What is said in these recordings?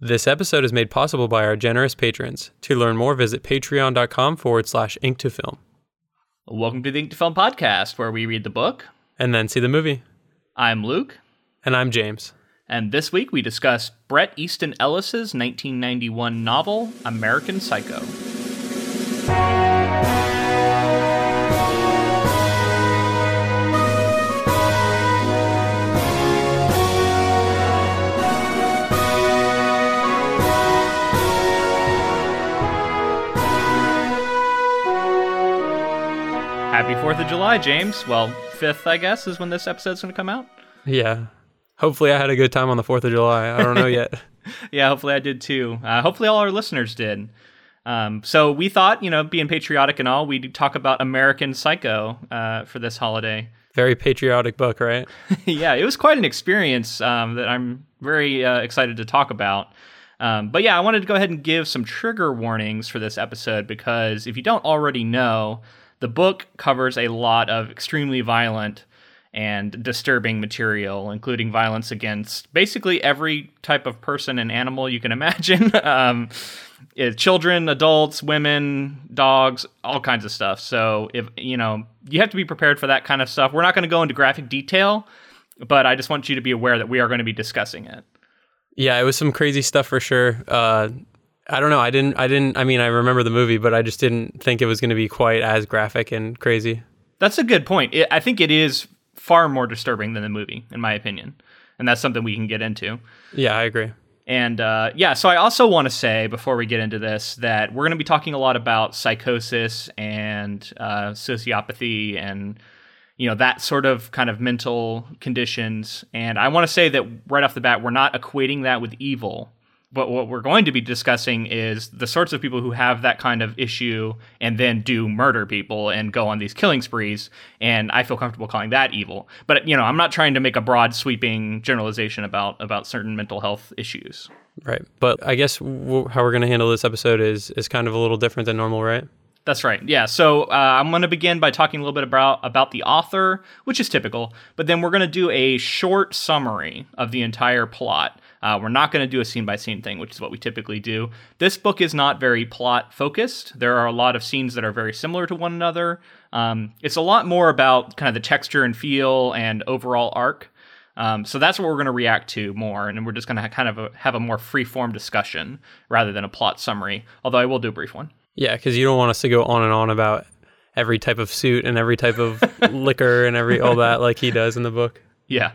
This episode is made possible by our generous patrons. To learn more, visit patreon.com forward slash ink to film. Welcome to the Ink to Film podcast, where we read the book. And then see the movie. I'm Luke, And I'm James. and this week we discuss Bret Easton Ellis's 1991 novel, American Psycho. Happy 4th of July, James. Well, 5th, I guess, is when this episode's going to come out. Yeah. Hopefully, I had a good time on the 4th of July. I don't know yet. Yeah, hopefully I did too. Uh, hopefully all our listeners did. Um, so we thought, you know, being patriotic and all, we'd talk about American Psycho uh, for this holiday. Very patriotic book, right? yeah, it was quite an experience um, that I'm very uh, excited to talk about. Um, but yeah, I wanted to go ahead and give some trigger warnings for this episode because if you don't already know, the book covers a lot of extremely violent and disturbing material, including violence against basically every type of person and animal you can imagine. um, eh, children, adults, women, dogs, all kinds of stuff. So if you know, you have to be prepared for that kind of stuff. We're not going to go into graphic detail, but I just want you to be aware that we are going to be discussing it. Yeah, it was some crazy stuff for sure. Uh, I don't know. I didn't. I didn't. I mean, I remember the movie, but I just didn't think it was going to be quite as graphic and crazy. That's a good point. It, I think it is far more disturbing than the movie, in my opinion, and that's something we can get into. Yeah, I agree. And uh, yeah, so I also want to say before we get into this that we're going to be talking a lot about psychosis and uh, sociopathy and you know that sort of kind of mental conditions. And I want to say that right off the bat, we're not equating that with evil. But what we're going to be discussing is the sorts of people who have that kind of issue and then do murder people and go on these killing sprees. And I feel comfortable calling that evil. But you know, I'm not trying to make a broad, sweeping generalization about about certain mental health issues. Right. But I guess w- how we're going to handle this episode is is kind of a little different than normal, right? That's right. Yeah. So uh, I'm going to begin by talking a little bit about about the author, which is typical. But then we're going to do a short summary of the entire plot. Uh, we're not going to do a scene by scene thing, which is what we typically do. This book is not very plot focused. There are a lot of scenes that are very similar to one another. Um, it's a lot more about kind of the texture and feel and overall arc. Um, so that's what we're going to react to more, and we're just going to kind of a, have a more free form discussion rather than a plot summary. Although I will do a brief one. Yeah, because you don't want us to go on and on about every type of suit and every type of liquor and every all that like he does in the book. Yeah.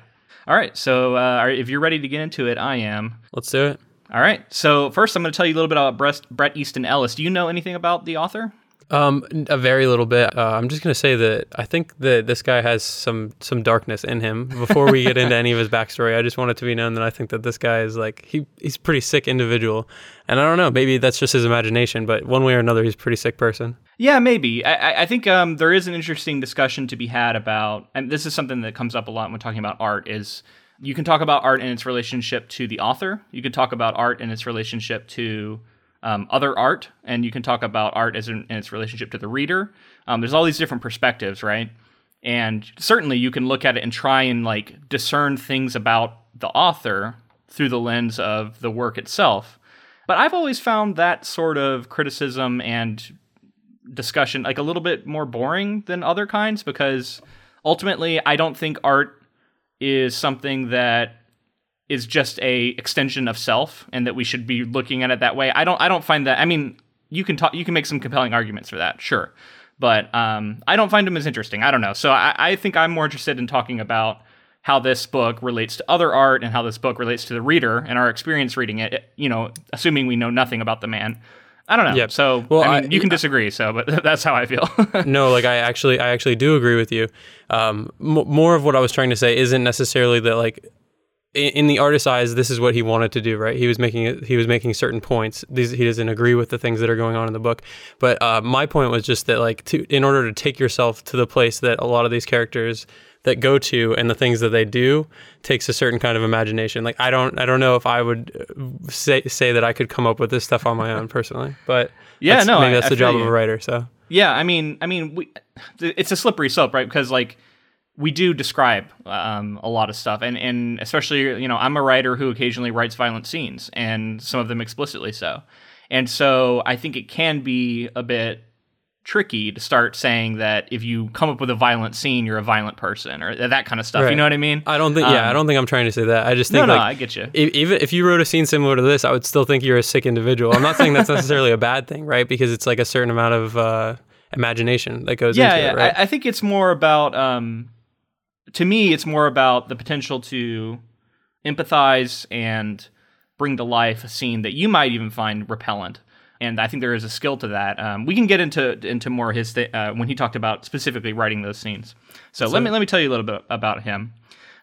All right. So uh, if you're ready to get into it, I am. Let's do it. All right. So first, I'm going to tell you a little bit about Bret, Bret Easton Ellis. Do you know anything about the author? Um, a very little bit. Uh, I'm just gonna say that I think that this guy has some some darkness in him. Before we get into any of his backstory, I just want it to be known that I think that this guy is like he he's a pretty sick individual, and I don't know, maybe that's just his imagination, but one way or another, he's a pretty sick person. Yeah, maybe. I, I- think um, there is an interesting discussion to be had about, and this is something that comes up a lot when talking about art. Is you can talk about art and its relationship to the author. You can talk about art and its relationship to um, other art, and you can talk about art as in, in its relationship to the reader. Um, there's all these different perspectives, right? And certainly, you can look at it and try and like discern things about the author through the lens of the work itself. But I've always found that sort of criticism and discussion like a little bit more boring than other kinds because ultimately I don't think art is something that is just a extension of self and that we should be looking at it that way. I don't I don't find that I mean you can talk you can make some compelling arguments for that, sure. But um, I don't find them as interesting. I don't know. So I, I think I'm more interested in talking about how this book relates to other art and how this book relates to the reader and our experience reading it, you know, assuming we know nothing about the man. I don't know. Yep. So Well, I mean, I- you can disagree. So, but that's how I feel. no, like I actually, I actually do agree with you. Um, m- more of what I was trying to say isn't necessarily that like in, the artist's eyes, this is what he wanted to do, right? He was making it, he was making certain points. These he doesn't agree with the things that are going on in the book, but uh, my point was just that like to in order to take yourself to the place that a lot of these characters that go to and the things that they do takes a certain kind of imagination. Like I don't, I don't know if I would uh, say say that I could come up with this stuff on my own personally, but Yeah, that's- no, maybe I- that's I the job of a writer. So. Yeah, I mean, I mean, we, it's a slippery slope, right? Because like, we do describe um, a lot of stuff, and and especially you know I'm a writer who occasionally writes violent scenes, and some of them explicitly so, and so I think it can be a bit tricky to start saying that if you come up with a violent scene, you're a violent person or that kind of stuff. Right. You know what I mean? I don't think. yeah, I Um, don't think I'm trying to say that. I just think no, like I get you. even if you wrote a scene similar to this, I would still think you're a sick individual. I'm not saying that's necessarily a bad thing, right? Because it's like a certain amount of uh, imagination that goes yeah, into yeah. it, right? I, I think it's more about, um, to me, it's more about the potential to empathize and bring to life a scene that you might even find repellent. And I think there is a skill to that. Um, we can get into into more his th- uh, when he talked about specifically writing those scenes. So, let me let me tell you a little bit about him.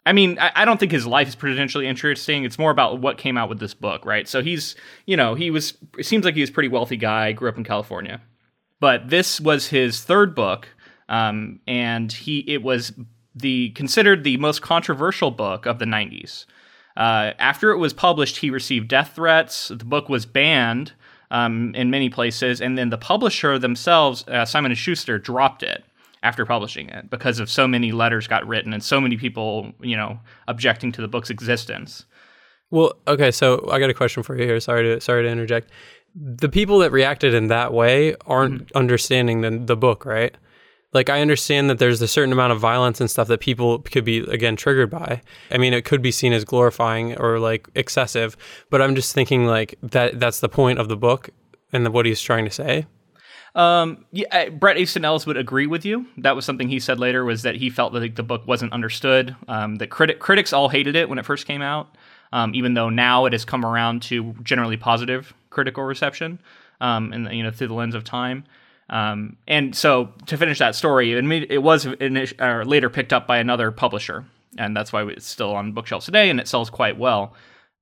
I mean, I, I don't think his life is potentially interesting. It's more about what came out with this book, right? So he's, you know, he was. It seems like he was a pretty wealthy guy. Grew up in California but this was his third book, um, and he it was the considered the most controversial book of the 90s. Uh, after it was published, he received death threats. The book was banned um, in many places, and then the publisher themselves, uh, Simon and Schuster, dropped it after publishing it because of so many letters got written and so many people, you know, objecting to the book's existence. Well, okay, so I got a question for you here. Sorry to sorry to interject. The people that reacted in that way aren't Mm-hmm. understanding the the book, right? Like I understand that there's a certain amount of violence and stuff that people could be again triggered by. I mean, it could be seen as glorifying or like excessive, but I'm just thinking like that that's the point of the book and the, what he's trying to say. Um, yeah, Bret Easton Ellis would agree with you. That was something he said later was that he felt that like, the book wasn't understood. Um, that critic critics all hated it when it first came out, um, even though now it has come around to generally positive critical reception, um, and you know through the lens of time. Um, and so to finish that story, it, was init- or later picked up by another publisher, and that's why it's still on bookshelves today, and it sells quite well.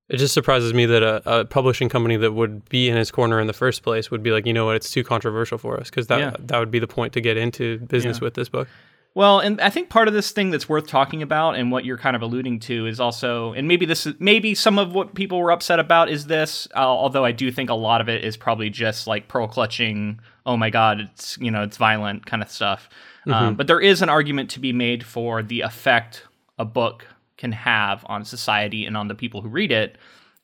It just surprises me that a, a publishing company that would be in his corner in the first place would be like, you know what, it's too controversial for us because that Yeah. that would be the point to get into business Yeah. with this book. Well, and I think part of this thing that's worth talking about, and what you're kind of alluding to, is also, and maybe this is maybe some of what people were upset about is this. Uh, although I do think a lot of it is probably just like pearl clutching. Oh my God, it's you know it's violent kind of stuff. Um, but there is an argument to be made for the effect a book can have on society and on the people who read it.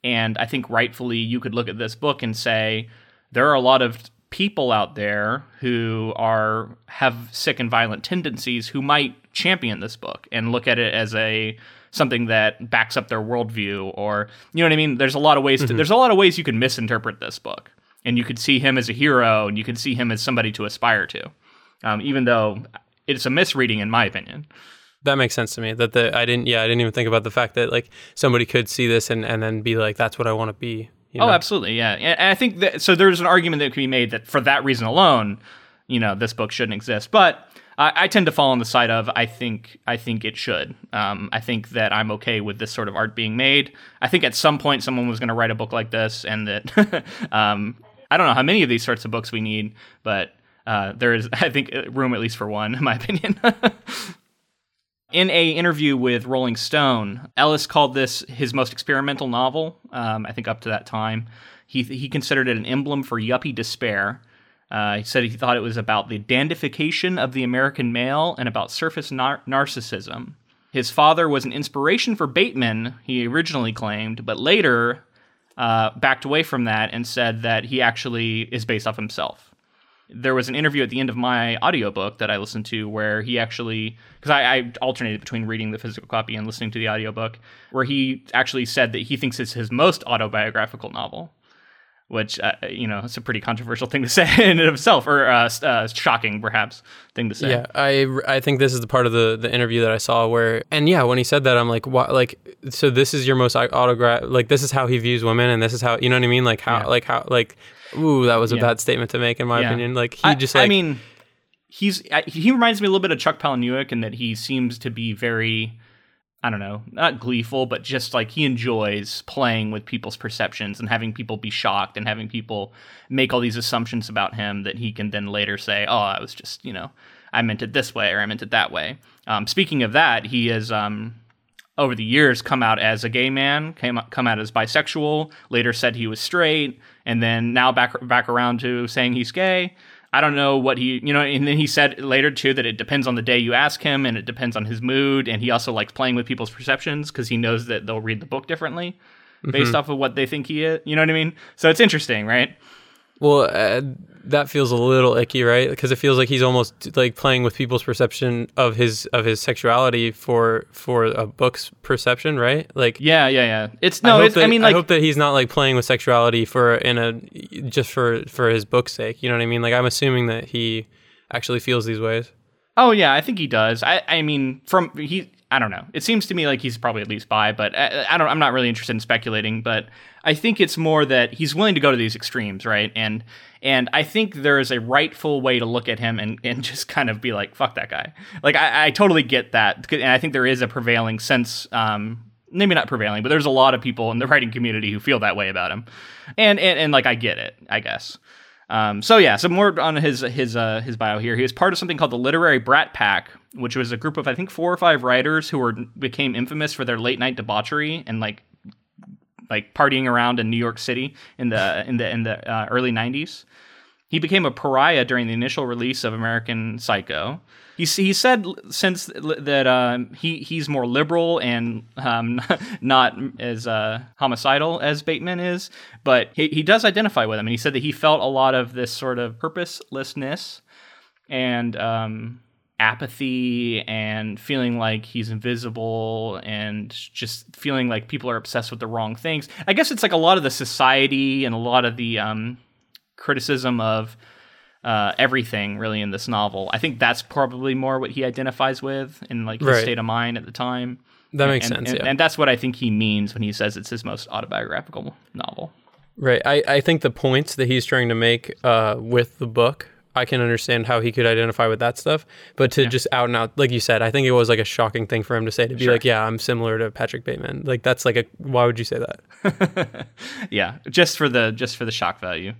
And I think rightfully you could look at this book and say there are a lot of people out there who are have sick and violent tendencies who might champion this book and look at it as a something that backs up their worldview or you know what I mean there's a lot of ways to, there's a lot of ways you can misinterpret this book and you could see him as a hero and you could see him as somebody to aspire to um, even though it's a misreading in my opinion That makes sense to me. That the I didn't yeah I didn't even think about the fact that like somebody could see this and and then be like that's what I want to be. You Oh, absolutely, yeah. And and I think that so there's an argument that can be made that for that reason alone, you know, this book shouldn't exist. But I, I tend to fall on the side of I think I think it should. Um, I think that I'm okay with this sort of art being made. I think at some point someone was going to write a book like this, and that um, I don't know how many of these sorts of books we need, but uh, there is I think room at least for one, in my opinion. In a interview with Rolling Stone, Ellis called this his most experimental novel. Um, I think up to that time, he he considered it an emblem for yuppie despair. Uh, he said he thought it was about the dandification of the American male and about surface nar- narcissism. His father was an inspiration for Bateman, he originally claimed, but later uh, backed away from that and said that he actually is based off himself. There was an interview at the end of my audiobook that I listened to where he actually, because I, I alternated between reading the physical copy and listening to the audiobook, where he actually said that he thinks it's his most autobiographical novel, which, uh, you know, it's a pretty controversial thing to say in and of itself, or uh, uh, shocking, perhaps, thing to say. Yeah, I I think this is the part of the the interview that I saw where and yeah, when he said that, I'm like, what? Like, so this is your most autograph? Like, this is how he views women, and this is how you know what I mean? Like how Yeah. like how like, ooh, that was a Yeah. bad statement to make in my Yeah. opinion. Like he I, just like I mean, he's he reminds me a little bit of Chuck Palahniuk in that he seems to be very, I don't know, not gleeful, but just like he enjoys playing with people's perceptions and having people be shocked and having people make all these assumptions about him that he can then later say, "Oh, I was just you know, I meant it this way or I meant it that way." Um, speaking of that, he is. Um, over the years come out as a gay man, came come out as bisexual, later said he was straight, and then now back back around to saying he's gay. I don't know what he, you know, and then he said later too that it depends on the day you ask him and it depends on his mood. And he also likes playing with people's perceptions because he knows that they'll read the book differently based mm-hmm. off of what they think he is. You know what I mean? So it's interesting, right? Well, uh, that feels a little icky, right? Because it feels like he's almost like playing with people's perception of his of his sexuality for for a book's perception, right? Like, Yeah, yeah, yeah. It's no, hope it's, that, I mean, like, I hope that he's not like playing with sexuality for in a just for for his book's sake. You know what I mean? Like, I'm assuming that he actually feels these ways. Oh yeah, I think he does. I I mean, from he, I don't know. It seems to me like he's probably at least bi, but I, I don't. I'm not really interested in speculating. But I think it's more that he's willing to go to these extremes, right? And and I think there is a rightful way to look at him and and just kind of be like, fuck that guy. Like I, I totally get that, and I think there is a prevailing sense. Um, maybe not prevailing, but there's a lot of people in the writing community who feel that way about him, and and, and like I get it, I guess. Um, so yeah, so more on his his uh, his bio here. He was part of something called the Literary Brat Pack, which was a group of I think four or five writers who were became infamous for their late night debauchery and like like partying around in New York City in the in the in the uh, early '90s. He became a pariah during the initial release of American Psycho. He, he said since that um, he he's more liberal and um, not as uh, homicidal as Bateman is, but he, he does identify with him, and he said that he felt a lot of this sort of purposelessness and um, apathy and feeling like he's invisible and just feeling like people are obsessed with the wrong things. I guess it's like a lot of the society and a lot of the um, criticism of uh, everything really in this novel. I think that's probably more what he identifies with in like his Right. state of mind at the time. That makes and, sense. And, yeah. and that's what I think he means when he says it's his most autobiographical novel. Right. I, I think the points that he's trying to make uh, with the book, I can understand how he could identify with that stuff. But to just out and out, like you said, I think it was like a shocking thing for him to say, to be Sure. like, yeah, I'm similar to Patrick Bateman. Like, that's like a, why would you say that? yeah, just for the just for the shock value.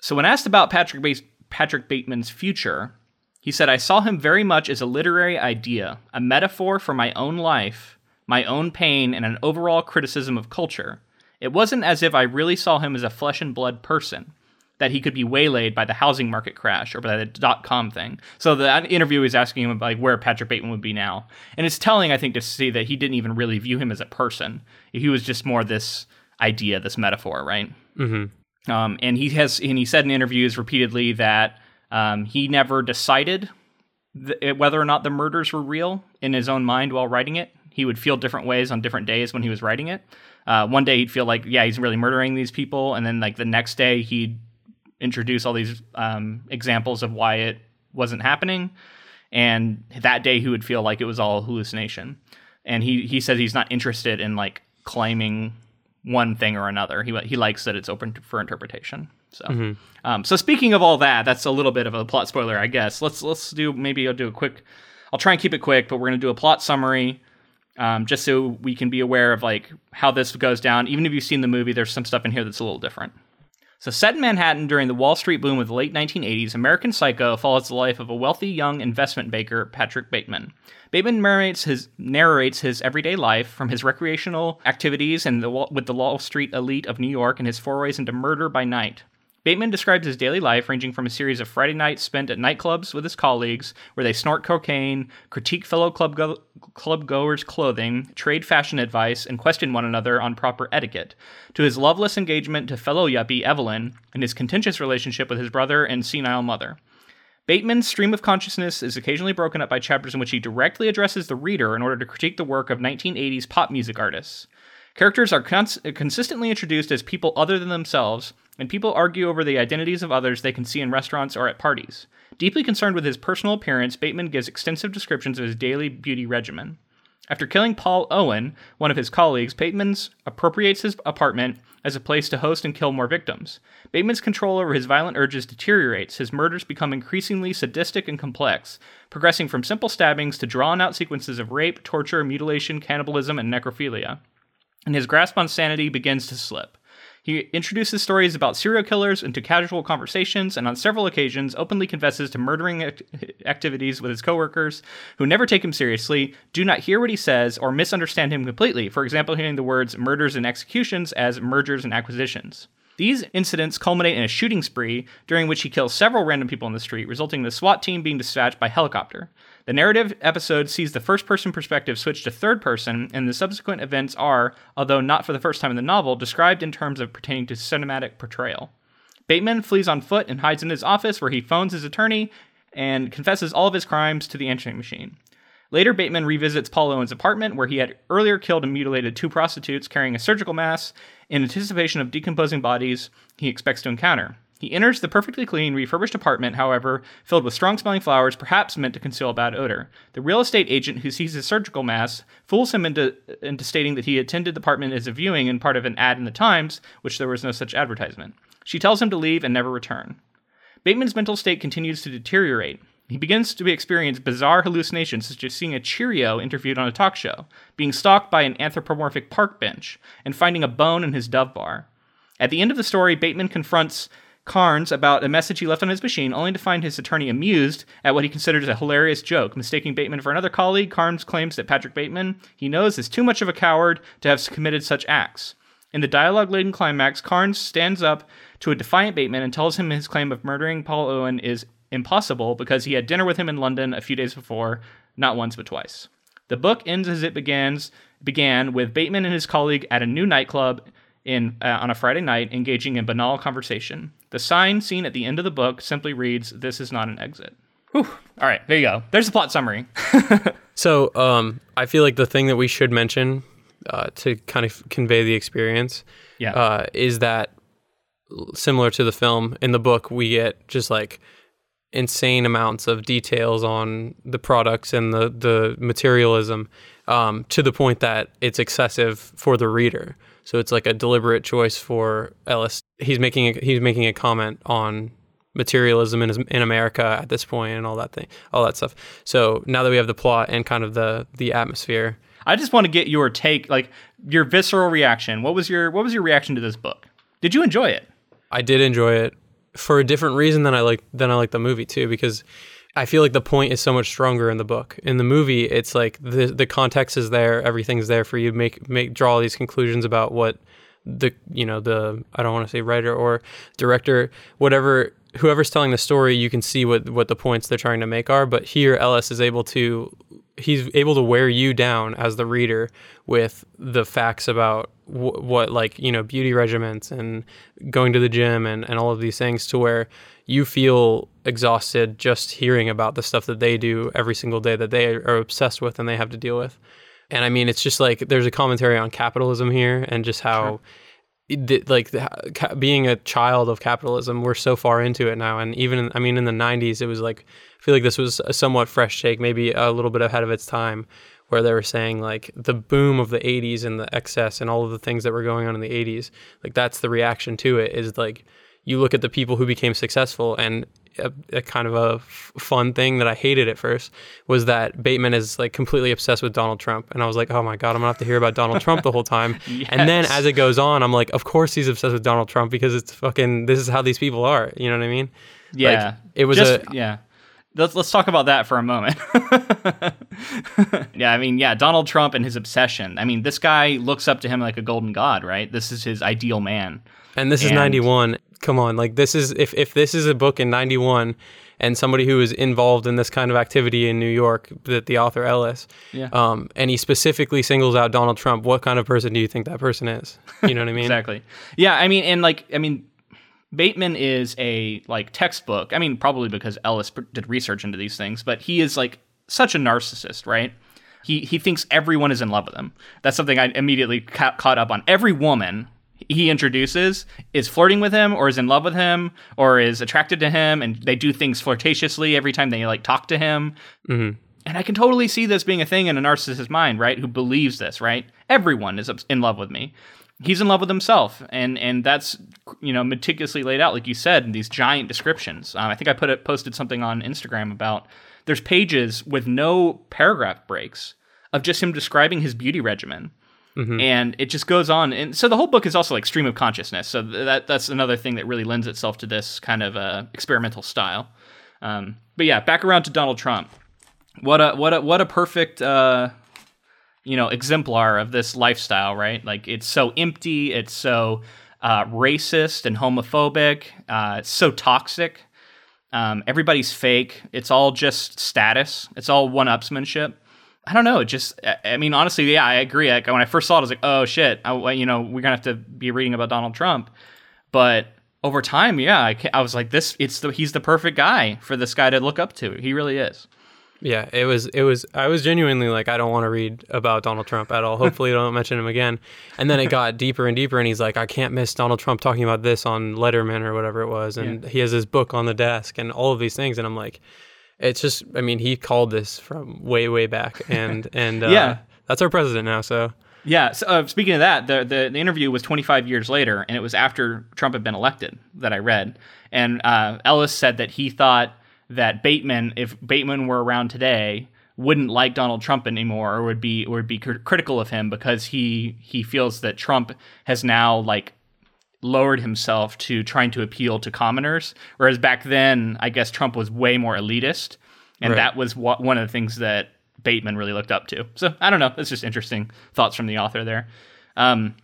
So when asked about Patrick Patrick Bateman's future, he said, "I saw him very much as a literary idea, a metaphor for my own life, my own pain, and an overall criticism of culture. It wasn't as if I really saw him as a flesh and blood person." That he could be waylaid by the housing market crash or by the dot com thing. So the interview is asking him like where Patrick Bateman would be now, and it's telling, I think, to see that he didn't even really view him as a person. He was just more this idea, this metaphor, right? Mm-hmm. Um, and he has, and he said in interviews repeatedly that um, he never decided th- whether or not the murders were real in his own mind while writing it. He would feel different ways on different days when he was writing it. Uh, one day he'd feel like, yeah, he's really murdering these people, and then like the next day he'd introduce all these um, examples of why it wasn't happening, and that day he would feel like it was all hallucination. And he he says he's not interested in like claiming one thing or another. He he likes that it's open to, for interpretation. So, um, so speaking of all that, that's a little bit of a plot spoiler, I guess. Let's let's do maybe I'll do a quick. I'll try and keep it quick, but we're gonna do a plot summary, um, just so we can be aware of like how this goes down. Even if you've seen the movie, there's some stuff in here that's a little different. So, set in Manhattan during the Wall Street boom of the late 1980s, American Psycho follows the life of a wealthy young investment banker, Patrick Bateman. Bateman narrates his, narrates his everyday life from his recreational activities and the, with the Wall Street elite of New York and his forays into murder by night. Bateman describes his daily life ranging from a series of Friday nights spent at nightclubs with his colleagues, where they snort cocaine, critique fellow club, go- club goers' clothing, trade fashion advice, and question one another on proper etiquette, to his loveless engagement to fellow yuppie Evelyn, and his contentious relationship with his brother and senile mother. Bateman's stream of consciousness is occasionally broken up by chapters in which he directly addresses the reader in order to critique the work of 1980s pop music artists. Characters are cons- consistently introduced as people other than themselves, and people argue over the identities of others they can see in restaurants or at parties. Deeply concerned with his personal appearance, Bateman gives extensive descriptions of his daily beauty regimen. After killing Paul Owen, one of his colleagues, Bateman appropriates his apartment as a place to host and kill more victims. Bateman's control over his violent urges deteriorates, his murders become increasingly sadistic and complex, progressing from simple stabbings to drawn out sequences of rape, torture, mutilation, cannibalism, and necrophilia. And his grasp on sanity begins to slip. He introduces stories about serial killers into casual conversations and on several occasions openly confesses to murdering act- activities with his coworkers who never take him seriously, do not hear what he says, or misunderstand him completely. For example, hearing the words murders and executions as mergers and acquisitions. These incidents culminate in a shooting spree, during which he kills several random people in the street, resulting in the SWAT team being dispatched by helicopter. The narrative episode sees the first person perspective switch to third person, and the subsequent events are, although not for the first time in the novel, described in terms of pertaining to cinematic portrayal. Bateman flees on foot and hides in his office where he phones his attorney and confesses all of his crimes to the answering machine. Later, Bateman revisits Paul Owen's apartment where he had earlier killed and mutilated two prostitutes carrying a surgical mask in anticipation of decomposing bodies he expects to encounter. He enters the perfectly clean, refurbished apartment, however, filled with strong smelling flowers, perhaps meant to conceal a bad odor. The real estate agent who sees his surgical mask fools him into, into stating that he attended the apartment as a viewing and part of an ad in the Times, which there was no such advertisement. She tells him to leave and never return. Bateman's mental state continues to deteriorate. He begins to experience bizarre hallucinations, such as seeing a Cheerio interviewed on a talk show, being stalked by an anthropomorphic park bench, and finding a bone in his Dove bar. At the end of the story, Bateman confronts Carnes about a message he left on his machine, only to find his attorney amused at what he considers a hilarious joke. Mistaking Bateman for another colleague, Carnes claims that Patrick Bateman, he knows, is too much of a coward to have committed such acts. In the dialogue laden climax, Carnes stands up to a defiant Bateman and tells him his claim of murdering Paul Owen is impossible because he had dinner with him in London a few days before, not once but twice. The book ends as it begins began with Bateman and his colleague at a new nightclub in uh, on a Friday night engaging in banal conversation. The sign seen at the end of the book simply reads, "This is not an exit." Whew. All right, there you go. There's the plot summary. so, um, I feel like the thing that we should mention uh, to kind of convey the experience, yeah, uh, is that similar to the film in the book, we get just like insane amounts of details on the products and the the materialism um, to the point that it's excessive for the reader. So it's like a deliberate choice for Ellis. He's making a, he's making a comment on materialism in in America at this point and all that thing, all that stuff. So now that we have the plot and kind of the the atmosphere, I just want to get your take, like your visceral reaction. What was your what was your reaction to this book? Did you enjoy it? I did enjoy it for a different reason than I like than I like the movie too because I feel like the point is so much stronger in the book. In the movie, it's like the the context is there, everything's there for you to make make draw these conclusions about what the you know the I don't want to say writer or director, whatever whoever's telling the story, you can see what what the points they're trying to make are. But here, Ellis is able to he's able to wear you down as the reader with the facts about w- what like you know beauty regimens and going to the gym and, and all of these things to where you feel exhausted just hearing about the stuff that they do every single day that they are obsessed with and they have to deal with. And i mean it's just like there's a commentary on capitalism here and just how sure. like being a child of capitalism we're so far into it now. And even i mean in the 90s it was like feel like this was a somewhat fresh take maybe a little bit ahead of its time where they were saying like the boom of the 80s and the excess and all of the things that were going on in the 80s like that's the reaction to it is like you look at the people who became successful and a, a, kind of a f- fun thing that I hated at first was that Bateman is like completely obsessed with Donald Trump, and I was like, oh my god, I'm gonna have to hear about Donald Trump the whole time. yes. And then as it goes on, I'm like, of course he's obsessed with Donald Trump because it's fucking this is how these people are. You know what I mean? Yeah. Like, it was Just, a yeah let's let's talk about that for a moment. yeah, I mean, yeah, Donald Trump and his obsession. I mean, this guy looks up to him like a golden god, right? This is his ideal man. And this and, is 91. Come on, like this is if if this is a book in 91 and somebody who is involved in this kind of activity in New York, that the author Ellis, yeah. um, and he specifically singles out Donald Trump, what kind of person do you think that person is? You know what I mean? exactly. Yeah, I mean, and like, I mean, Bateman is a like textbook. I mean, probably because Ellis did research into these things, but he is like such a narcissist, right? He he thinks everyone is in love with him. That's something I immediately ca- caught up on. Every woman he introduces is flirting with him or is in love with him or is attracted to him and they do things flirtatiously every time they like talk to him. Mm-hmm. And I can totally see this being a thing in a narcissist's mind, right? Who believes this, right? Everyone is in love with me he's in love with himself and and that's you know meticulously laid out like you said in these giant descriptions. Um, i think i put it posted something on instagram about there's pages with no paragraph breaks of just him describing his beauty regimen. Mm-hmm. and it just goes on and so the whole book is also like stream of consciousness. So that that's another thing that really lends itself to this kind of uh, experimental style. Um, but yeah back around to donald trump. What a what a what a perfect uh, you know exemplar of this lifestyle right like it's so empty it's so uh, racist and homophobic. Uh, it's so toxic. Um, everybody's fake. It's all just status. It's all one-upsmanship. I don't know. It just, I mean, honestly, yeah, I agree. Like, when I first saw it, I was like, oh shit, I, you know, we're gonna have to be reading about Donald Trump. But over time, yeah, I, I was like, this, it's the, he's the perfect guy for this guy to look up to. He really is. Yeah, it was it was I was genuinely like I don't want to read about Donald Trump at all. Hopefully, don't mention him again. And then it got deeper and deeper, and he's like, I can't miss Donald Trump talking about this on Letterman or whatever it was, and yeah. he has his book on the desk and all of these things, and I'm like, it's just I mean he called this from way way back, and and uh, yeah, that's our president now, so. Yeah. So, uh, speaking of that, the, the, the interview was 25 years later, and it was after Trump had been elected that I read. And uh, Ellis said that he thought that Bateman, if Bateman were around today, wouldn't like Donald Trump anymore or would be or would be cr- critical of him because he he feels that Trump has now like lowered himself to trying to appeal to commoners whereas back then I guess Trump was way more elitist and right. that was what, one of the things that Bateman really looked up to. So I don't know, it's just interesting thoughts from the author there. Um,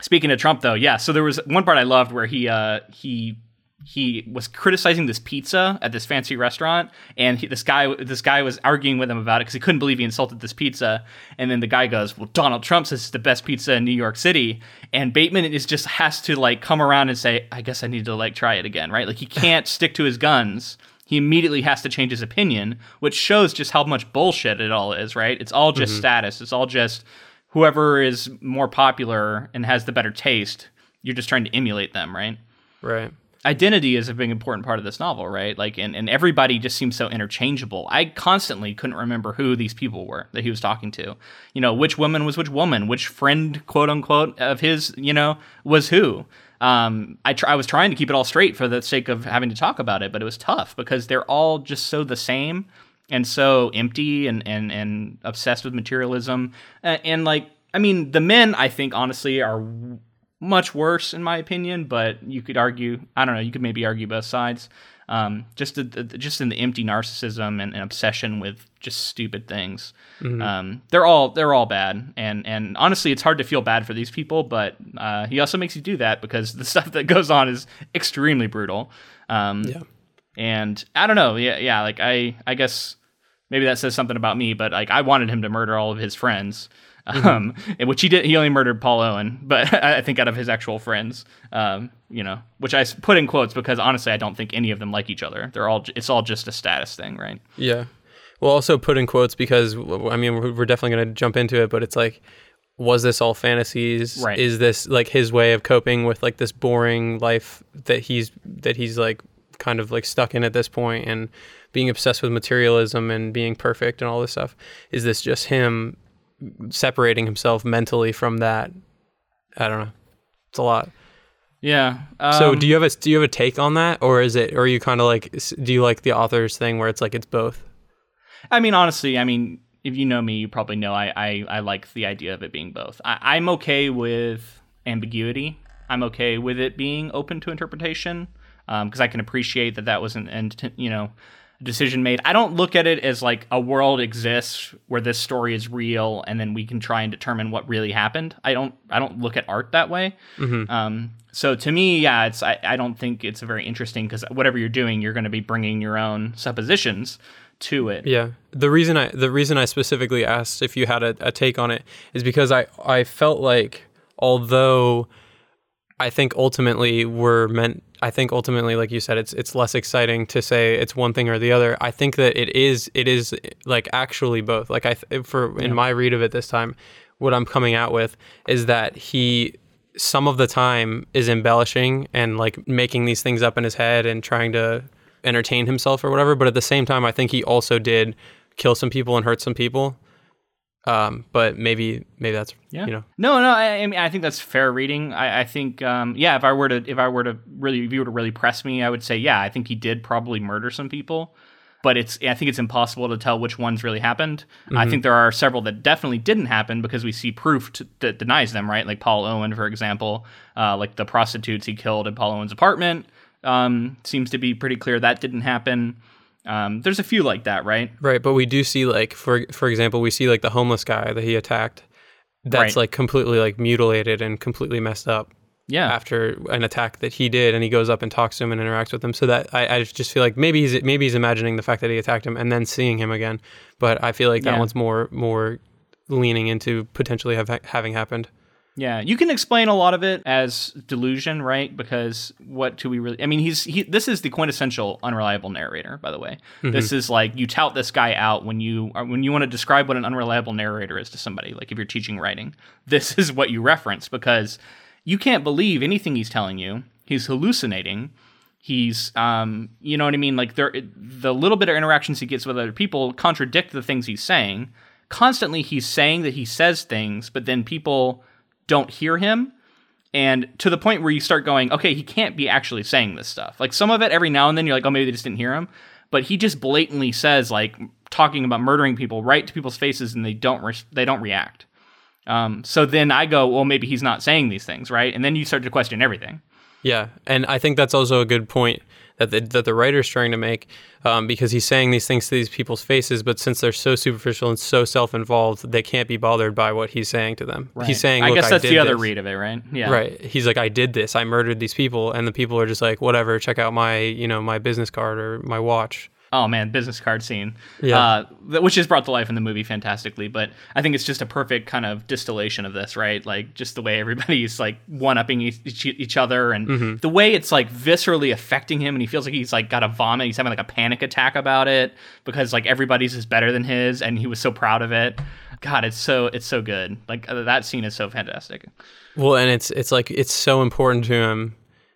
speaking of Trump though, yeah, so there was one part I loved where he uh, he he was criticizing this pizza at this fancy restaurant, and he, this guy this guy was arguing with him about it because he couldn't believe he insulted this pizza. And then the guy goes, "Well, Donald Trump says it's the best pizza in New York City," and Bateman is just has to like come around and say, "I guess I need to like try it again," right? Like he can't stick to his guns. He immediately has to change his opinion, which shows just how much bullshit it all is, right? It's all just mm-hmm. status. It's all just whoever is more popular and has the better taste. You're just trying to emulate them, right? Right identity is a big important part of this novel, right? Like, and, and everybody just seems so interchangeable. I constantly couldn't remember who these people were that he was talking to. You know, which woman was which woman, which friend, quote unquote, of his, you know, was who. Um, I, tr- I was trying to keep it all straight for the sake of having to talk about it, but it was tough because they're all just so the same and so empty and, and, and obsessed with materialism. And like, I mean, the men, I think, honestly, are much worse in my opinion, but you could argue, I don't know, you could maybe argue both sides. Um, just the, the, just in the empty narcissism and, and, obsession with just stupid things. Mm-hmm. Um, they're all they're all bad, and and honestly, it's hard to feel bad for these people. But uh, he also makes you do that because the stuff that goes on is extremely brutal. Um, yeah. And I don't know, yeah, yeah. Like I I guess maybe that says something about me, but like I wanted him to murder all of his friends. Mm-hmm. um, which he did. He only murdered Paul Owen, but I think out of his actual friends, um, you know, which I put in quotes because honestly, I don't think any of them like each other. They're all. It's all just a status thing, right? Yeah. Well, also put in quotes because I mean we're definitely going to jump into it, but it's like, was this all fantasies? Right. Is this like his way of coping with like this boring life that he's that he's like kind of like stuck in at this point and being obsessed with materialism and being perfect and all this stuff? Is this just him separating himself mentally from that. I don't know. It's a lot. Yeah. Um, so do you have a do you have a take on that, or is it, or are you kind of like, do you like the author's thing where it's like it's both? I mean, honestly, I mean, if you know me, you probably know I I, I like the idea of it being both. I, I'm okay with ambiguity. I'm okay with it being open to interpretation because um, I can appreciate that that was an, and you know decision made. I don't look at it as like a world exists where this story is real and then we can try and determine what really happened. I don't I don't look at art that way. Mm-hmm. Um, so to me, yeah, it's I, I don't think it's very interesting because whatever you're doing, you're going to be bringing your own suppositions to it. Yeah. The reason I the reason I specifically asked if you had a, a take on it is because I I felt like although I think ultimately we're meant I think ultimately, like you said, it's it's less exciting to say it's one thing or the other. I think that it is it is like actually both. Like I for in my read of it this time, what I'm coming out with is that he some of the time is embellishing and like making these things up in his head and trying to entertain himself or whatever. But at the same time, I think he also did kill some people and hurt some people. Um, but maybe maybe that's yeah. you know no no I, I mean I think that's fair reading. I, I think um, yeah if I were to if I were to really if you were to really press me I would say yeah I think he did probably murder some people, but it's I think it's impossible to tell which ones really happened. Mm-hmm. I think there are several that definitely didn't happen because we see proof to, that denies them right like Paul Owen for example, uh, like the prostitutes he killed in Paul Owen's apartment um, seems to be pretty clear that didn't happen. Um, there's a few like that, right? Right, but we do see like for for example, we see like the homeless guy that he attacked. That's right. like completely like mutilated and completely messed up. Yeah. after an attack that he did, and he goes up and talks to him and interacts with him. So that I, I just feel like maybe he's maybe he's imagining the fact that he attacked him and then seeing him again. But I feel like that Yeah. one's more more leaning into potentially have, having happened. Yeah, you can explain a lot of it as delusion, right? Because what do we really? I mean, he's he. This is the quintessential unreliable narrator, by the way. This is like you tout this guy out when you when you want to describe what an unreliable narrator is to somebody. Like if you're teaching writing, this is what you reference because you can't believe anything he's telling you. He's hallucinating. He's, um, you know what I mean? Like there, the little bit of interactions he gets with other people contradict the things he's saying. Constantly, he's saying that he says things, but then people don't hear him. And to the point where you start going okay he can't be actually saying this stuff. Like some of it every now and then you're like oh maybe they just didn't hear him. But he just blatantly says like talking about murdering people right to people's faces and they don't re- they don't react. Um, so then i go well maybe he's not saying these things right? And then you start to question everything. Yeah, and I think that's also a good point that the, that the writer's trying to make, um, because he's saying these things to these people's faces, but since they're so superficial and so self-involved, they can't be bothered by what he's saying to them. He's saying, i guess that's did the other this." read of it right yeah Right. He's like, I did this. I murdered these people, and the people are just like, whatever. Check out my, you know, my business card or my watch. Oh man, business card scene. Yeah. Uh, which is brought to life in the movie fantastically, but I think it's just a perfect kind of distillation of this, right? Like just the way everybody's like one upping each, each other and Mm-hmm. the way it's like viscerally affecting him and he feels like he's like got a vomit. He's having like a panic attack about it because like everybody's is better than his and he was so proud of it. God, it's so it's so good. Like uh, that scene is so fantastic. Well, and it's it's like it's so important to him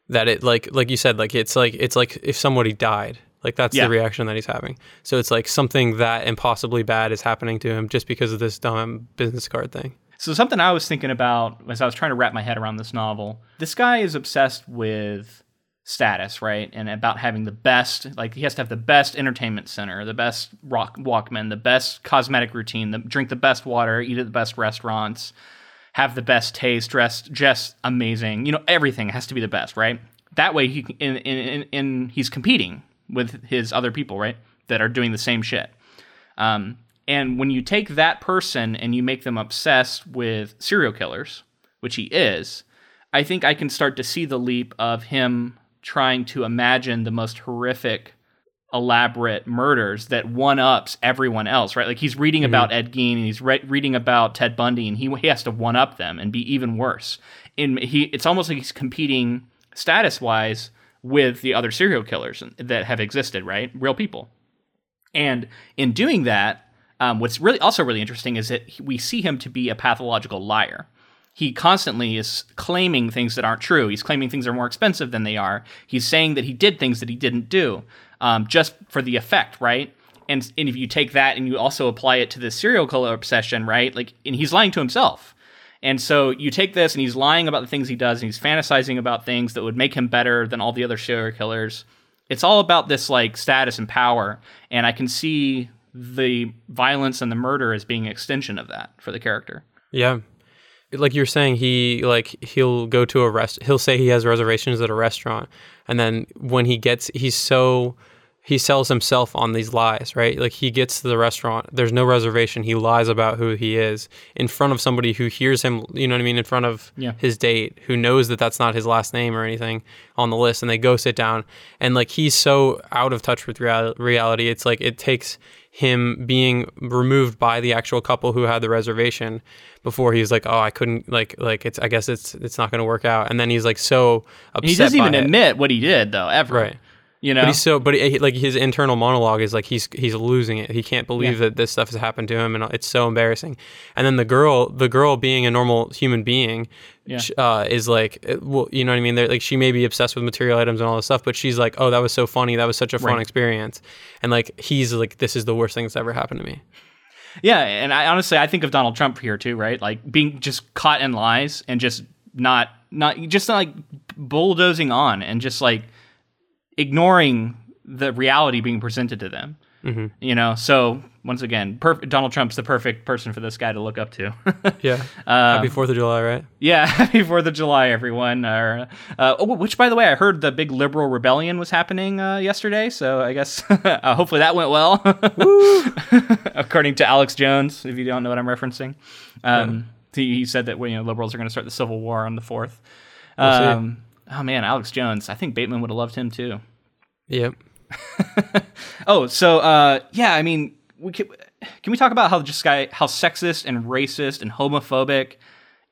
that it like like you said, like it's like it's like if somebody died. Like that's Yeah. the reaction that he's having. So it's like something that impossibly bad is happening to him just because of this dumb business card thing. So something I was thinking about as I was trying to wrap my head around this novel. This guy is obsessed with status, right? And about having the best, like he has to have the best entertainment center, the best rock Walkman, the best cosmetic routine, the, drink the best water, eat at the best restaurants, have the best taste, dress just amazing. You know, everything has to be the best, right? That way he in in, in, in he's competing with his other people, right? That are doing the same shit. Um, and when you take that person and you make them obsessed with serial killers, which he is, I think I can start to see the leap of him trying to imagine the most horrific, elaborate murders that one ups everyone else, right? Like he's reading about Ed Gein and he's re- reading about Ted Bundy, and he, he has to one up them and be even worse. And he, it's almost like he's competing status wise with the other serial killers that have existed, right? Real people. And in doing that, um, what's really also really interesting is that we see him to be a pathological liar. He constantly is claiming things that aren't true. He's claiming things are more expensive than they are. He's saying that he did things that he didn't do, um, just for the effect, right? And and if you take that and you also apply it to the serial killer obsession, right? Like, and he's lying to himself. And so you take this and he's lying about the things he does and he's fantasizing about things that would make him better than all the other serial killers. It's all about this like status and power. And I can see the violence and the murder as being an extension of that for the character. Yeah. Like you're saying, he like he'll go to a rest. He'll say he has reservations at a restaurant, and then when he gets, he's so he sells himself on these lies, right? Like he gets to the restaurant, there's no reservation. He lies about who he is in front of somebody who hears him. You know what I mean? In front of Yeah. his date, who knows that that's not his last name or anything on the list, and they go sit down, and like he's so out of touch with real- reality. It's like it takes him being removed by the actual couple who had the reservation before he's like, oh, I couldn't like like it's I guess it's it's not going to work out, and then he's like so upset. And he doesn't even it. admit what he did though, ever. right. You know? But he's so, but he, like his internal monologue is like he's he's losing it. He can't believe Yeah. that this stuff has happened to him, and it's so embarrassing. And then the girl, the girl being a normal human being, Yeah. uh, is like, uh, well, you know what I mean? They're, like she may be obsessed with material items and all this stuff, but she's like, oh, that was so funny. That was such a fun Right. experience. And like he's like, this is the worst thing that's ever happened to me. Yeah, and I honestly I think of Donald Trump here too, right? Like being just caught in lies and just not not just like bulldozing on and just like ignoring the reality being presented to them. Mm-hmm. You know, so once again, perf- Donald Trump's the perfect person for this guy to look up to. Yeah. Uh, Happy Fourth of July, right? yeah, happy Fourth of July, everyone. Or, uh, oh, which, by the way, I heard the big liberal rebellion was happening uh, yesterday, so I guess uh, hopefully that went well. According to Alex Jones, if you don't know what I'm referencing, um, he, he said that well, you know liberals are going to start the civil war on the fourth. um, oh man, Alex Jones. I think Bateman would have loved him too. Yep. oh, so uh, yeah, I mean, we can, can we talk about how just guy how sexist and racist and homophobic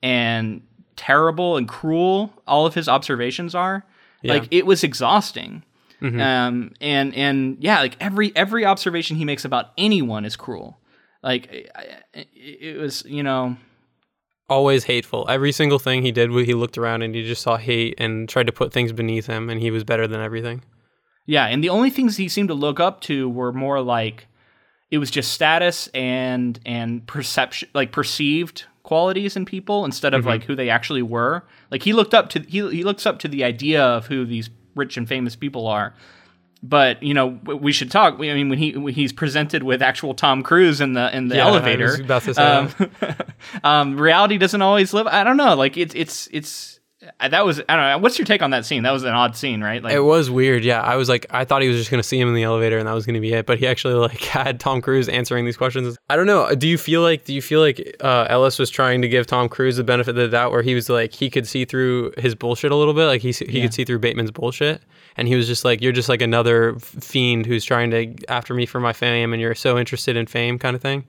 and terrible and cruel all of his observations are? Yeah. Like it was exhausting. Um, and and yeah, like every every observation he makes about anyone is cruel. Like I- it was, you know, Always hateful. Every single thing he did, he looked around and he just saw hate and tried to put things beneath him, and he was better than everything. Yeah, and the only things he seemed to look up to were more like it was just status and and perception, like perceived qualities in people instead of like who they actually were. Like he looked up to he he looks up to the idea of who these rich and famous people are. But you know we should talk. I mean, when he when he's presented with actual Tom Cruise in the in the Yeah, elevator, was about to say um, um, reality doesn't always live. I don't know. Like it's it's it's that was I don't know. What's your take on that scene? That was an odd scene, right? Like It was weird, yeah. I was like, I thought he was just gonna see him in the elevator and that was gonna be it, but he actually like had Tom Cruise answering these questions. I don't know. Do you feel like do you feel like uh, Ellis was trying to give Tom Cruise the benefit of the doubt, where he was like he could see through his bullshit a little bit, like he he Yeah. could see through Bateman's bullshit, and he was just like, you're just like another fiend who's trying to after me for my fame, and you're so interested in fame, kind of thing.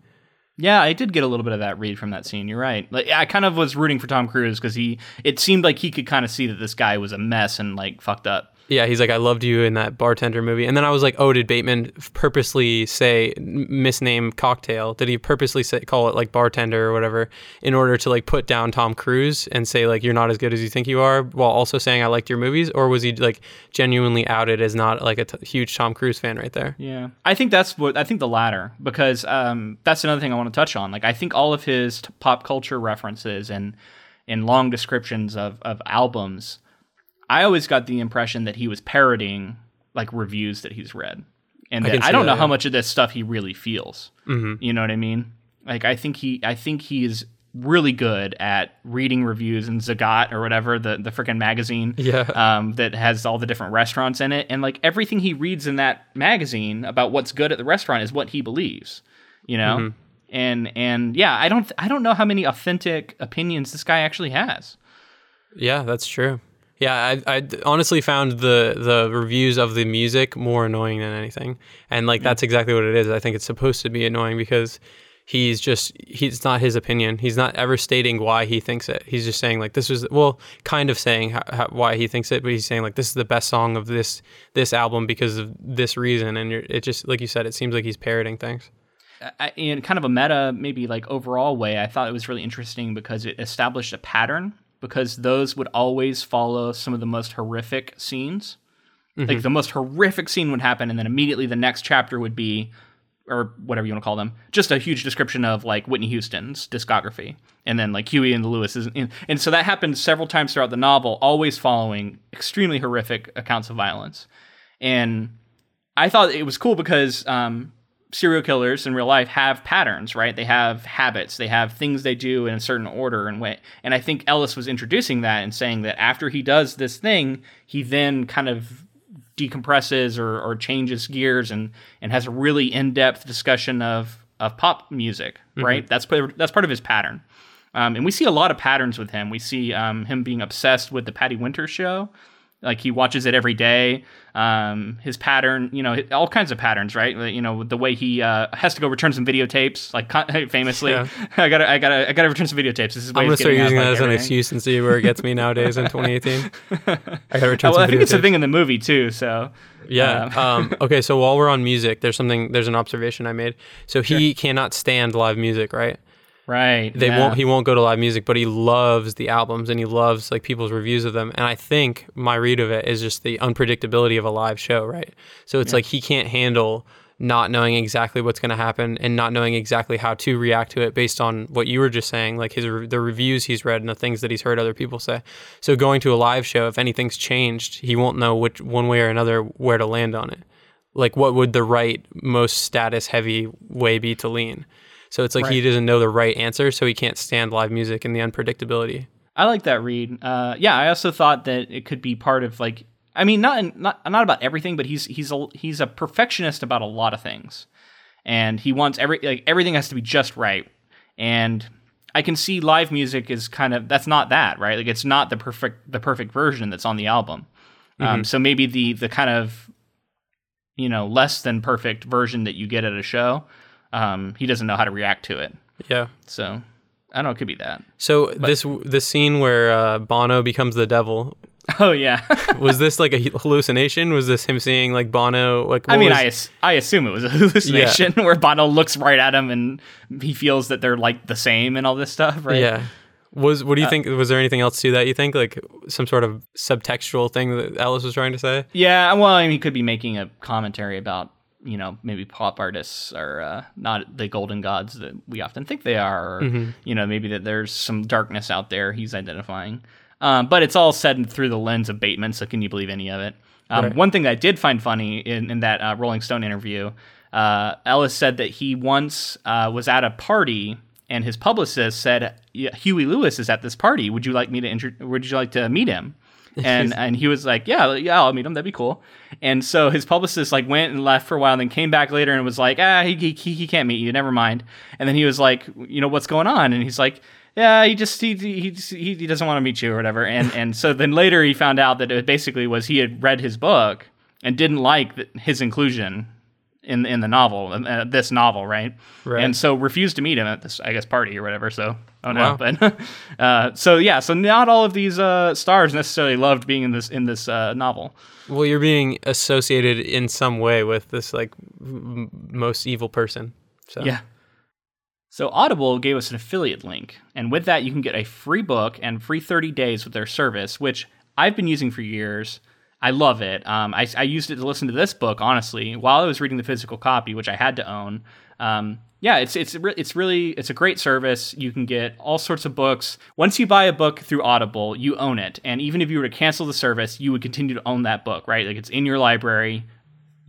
Yeah, I did get a little bit of that read from that scene. You're right. Like I kind of was rooting for Tom Cruise because he it seemed like he could kind of see that this guy was a mess and like fucked up. Yeah, he's like, I loved you in that bartender movie. And then I was like, oh, did Bateman purposely say misname cocktail? Did he purposely say, call it like bartender or whatever in order to like put down Tom Cruise and say like you're not as good as you think you are, while also saying I liked your movies? Or was he like genuinely outed as not like a t- huge Tom Cruise fan right there? Yeah, I think that's what I think the latter because um, that's another thing I want to touch on. Like I think all of his t- pop culture references and and long descriptions of of albums, I always got the impression that he was parroting like reviews that he's read, and I that I, don't know that, how much of this stuff he really feels. Mm-hmm. You know what I mean? Like I think he I think he is really good at reading reviews in Zagat or whatever the the freaking magazine Yeah. um, that has all the different restaurants in it, and like everything he reads in that magazine about what's good at the restaurant is what he believes, you know. Mm-hmm. And and yeah, I don't I don't know how many authentic opinions this guy actually has. Yeah, that's true. Yeah, I, I honestly found the the reviews of the music more annoying than anything, and like that's mm. exactly what it is. I think it's supposed to be annoying because he's just he's not his opinion. He's not ever stating why he thinks it. He's just saying like this was well, kind of saying how, how, why he thinks it, but he's saying like this is the best song of this this album because of this reason, and you're, it just like you said, it seems like he's parroting things. I, in kind of a meta, maybe like overall way, I thought it was really interesting because it established a pattern. Because those would always follow some of the most horrific scenes. Like the most horrific scene would happen, and then immediately the next chapter would be, or whatever you want to call them, just a huge description of like Whitney Houston's discography, and then like Huey and the Lewis is, in, and so that happened several times throughout the novel, always following extremely horrific accounts of violence, and I thought it was cool because um, serial killers in real life have patterns, right? They have habits, they have things they do in a certain order and way. And I think Ellis was introducing that and saying that after he does this thing, he then kind of decompresses or, or changes gears and, and has a really in-depth discussion of, of pop music, right? That's part- that's part of his pattern. Um, and we see a lot of patterns with him. We see um, him being obsessed with the Patty Winters show. Like he watches it every day. Um, his pattern, you know, all kinds of patterns, right? You know, the way he uh, has to go return some videotapes, like famously, Yeah. I gotta, I gotta, I gotta return some videotapes. This is I'm gonna start using that as an excuse and see where it gets me nowadays in 2018. I gotta return well, I think it's a thing in the movie too. So Yeah. um, okay. So while we're on music, there's something. There's an observation I made. So he cannot stand live music, right? Right, They yeah. won't. He won't go to live music, but he loves the albums and he loves like people's reviews of them. And I think my read of it is just the unpredictability of a live show, right? So it's like he can't handle not knowing exactly what's going to happen and not knowing exactly how to react to it based on what you were just saying, like his re- the reviews he's read and the things that he's heard other people say. So going to a live show, if anything's changed, he won't know which one way or another where to land on it. Like what would the right most status heavy way be to lean? So it's like he doesn't know the right answer, so he can't stand live music and the unpredictability. I like that read. Uh, yeah, I also thought that it could be part of like. I mean, not in, not not about everything, but he's he's a he's a perfectionist about a lot of things, and he wants every like everything has to be just right. And I can see live music is kind of that's not that right. Like it's not the perfect the perfect version that's on the album. Um, so maybe the the kind of you know less than perfect version that you get at a show, um, he doesn't know how to react to it. Yeah. So I don't know. It could be that. So this this scene where uh, Bono becomes the devil Oh yeah. was this like a hallucination? Was this him seeing like Bono? Like I mean, was- I as- I assume it was a hallucination where Bono looks right at him and he feels that they're like the same and all this stuff, right? yeah. Was what do you Uh, think? Was there anything else to that? You think like some sort of subtextual thing that Ellis was trying to say? Yeah, well, I mean, he could be making a commentary about, you know, maybe pop artists are uh, not the golden gods that we often think they are, or, Mm-hmm. you know, maybe that there's some darkness out there he's identifying. Um, but it's all said through the lens of Bateman, so can you believe any of it? Um, Right. One thing that I did find funny in, in that uh, Rolling Stone interview, uh, Ellis said that he once uh, was at a party and his publicist said, "Yeah, Huey Lewis is at this party. Would you like me to intro- Would you like to meet him? And and he was like, yeah, yeah, I'll meet him. That'd be cool. And so his publicist like went and left for a while, and then came back later and was like, ah, he he, he can't meet you. Never mind. And then he was like, you know, what's going on? And he's like. Yeah, he just he he he, he doesn't want to meet you or whatever, and and so then later he found out that it basically was he had read his book and didn't like his inclusion in in the novel, uh, this novel, right? Right. And so refused to meet him at this, I guess, party or whatever. So, oh no, Wow. but uh, so yeah, so not all of these uh, stars necessarily loved being in this in this uh, novel. Well, you're being associated in some way with this like m- most evil person. So Yeah. So Audible gave us an affiliate link, and with that, you can get a free book and free 30 days with their service, which I've been using for years. I love it. Um, I, I used it to listen to this book, honestly, while I was reading the physical copy, which I had to own. Um, yeah, it's it's re- it's really it's a great service. You can get all sorts of books. Once you buy a book through Audible, you own it, and even if you were to cancel the service, you would continue to own that book, right? Like it's in your library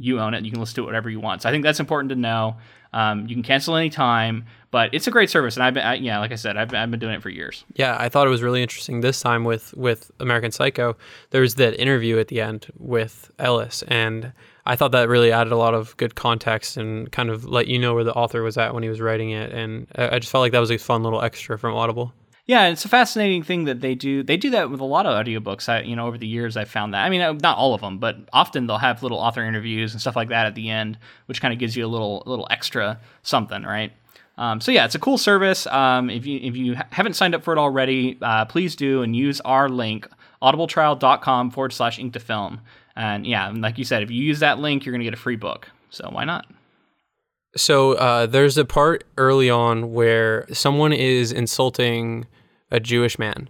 you own it. You can listen to it whatever you want. So I think that's important to know. Um, you can cancel anytime, but it's a great service. And I've been, I, yeah, like I said, I've, I've been doing it for years. Yeah, I thought it was really interesting this time with with American Psycho. There was that interview at the end with Ellis, and I thought that really added a lot of good context and kind of let you know where the author was at when he was writing it. And I I just felt like that was a fun little extra from Audible. Yeah, it's a fascinating thing that they do. They do that with a lot of audiobooks. I, you know, over the years, I've found that. I mean, uh, not all of them, but often they'll have little author interviews and stuff like that at the end, which kind of gives you a little, little extra something, right? Um, so yeah, it's a cool service. Um, if you if you haven't signed up for it already, uh, please do and use our link audibletrial.com forward slash ink to film. And yeah, like you said, if you use that link, you're gonna get a free book. So why not? So uh, there's a part early on where someone is insulting a Jewish man,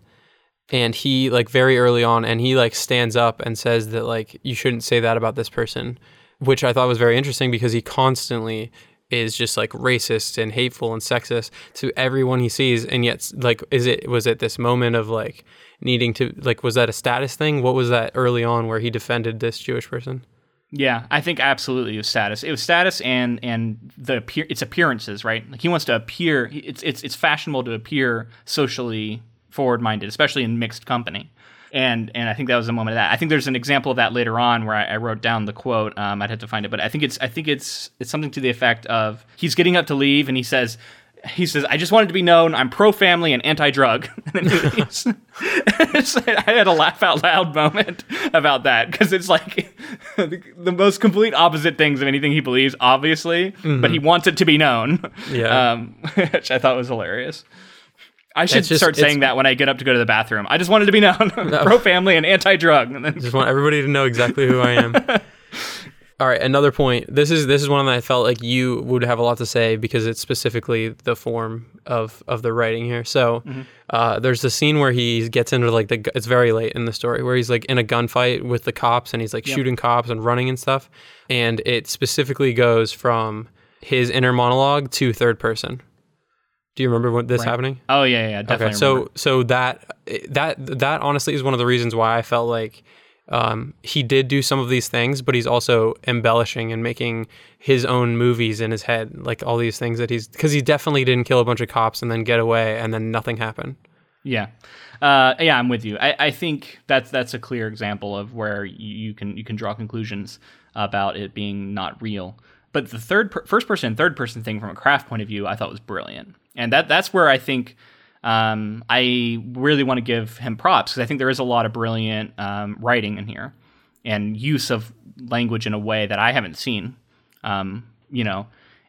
and he like very early on, and he like stands up and says that like you shouldn't say that about this person, which I thought was very interesting because he constantly is just like racist and hateful and sexist to everyone he sees, and yet like is it was it this moment of like needing to like was that a status thing? What was that early on where he defended this Jewish person? Yeah, I think absolutely it was status. It was status and and the its appearances, right? Like he wants to appear. It's it's it's fashionable to appear socially forward minded, especially in mixed company. And and I think that was a moment of that. I think there's an example of that later on where I, I wrote down the quote. Um, I'd have to find it, but I think it's I think it's it's something to the effect of he's getting up to leave and he says. He says, "I just wanted to be known. I'm and anti-drug." And leaves. It's- I had a laugh out loud moment about that because it's like the, most complete opposite things of anything he believes, obviously, but he wants it to be known. Yeah. um, which I thought was hilarious. I should just- start saying that when I get up to go to the bathroom. I just wanted to be known, pro-family and anti-drug. And then Just want everybody to know exactly who I am. All right, another point. This is this is one that I felt like you would have a lot to say because it's specifically the form of of the writing here. So, uh, there's the scene where he gets into like the. It's very late in the story where he's like in a gunfight with the cops and he's like shooting cops and running and stuff, and it specifically goes from his inner monologue to third person. Do you remember what this happening? oh yeah, yeah, definitely. Okay, so remember. so that that that honestly is one of the reasons why I felt like um, he did do some of these things, but he's also embellishing and making his own movies in his head, like all these things that he's because he definitely didn't kill a bunch of cops and then get away and then nothing happened. Yeah, uh, yeah, I'm with you. I, I think that's that's a clear example of where you, you can you can draw conclusions about it being not real. But the third per- first person third person thing from a craft point of view, I thought was brilliant, and that that's where I think um, I really want to give him props because I think there is a lot of brilliant um, writing in here and use of language in a way that I haven't seen. Um, you know,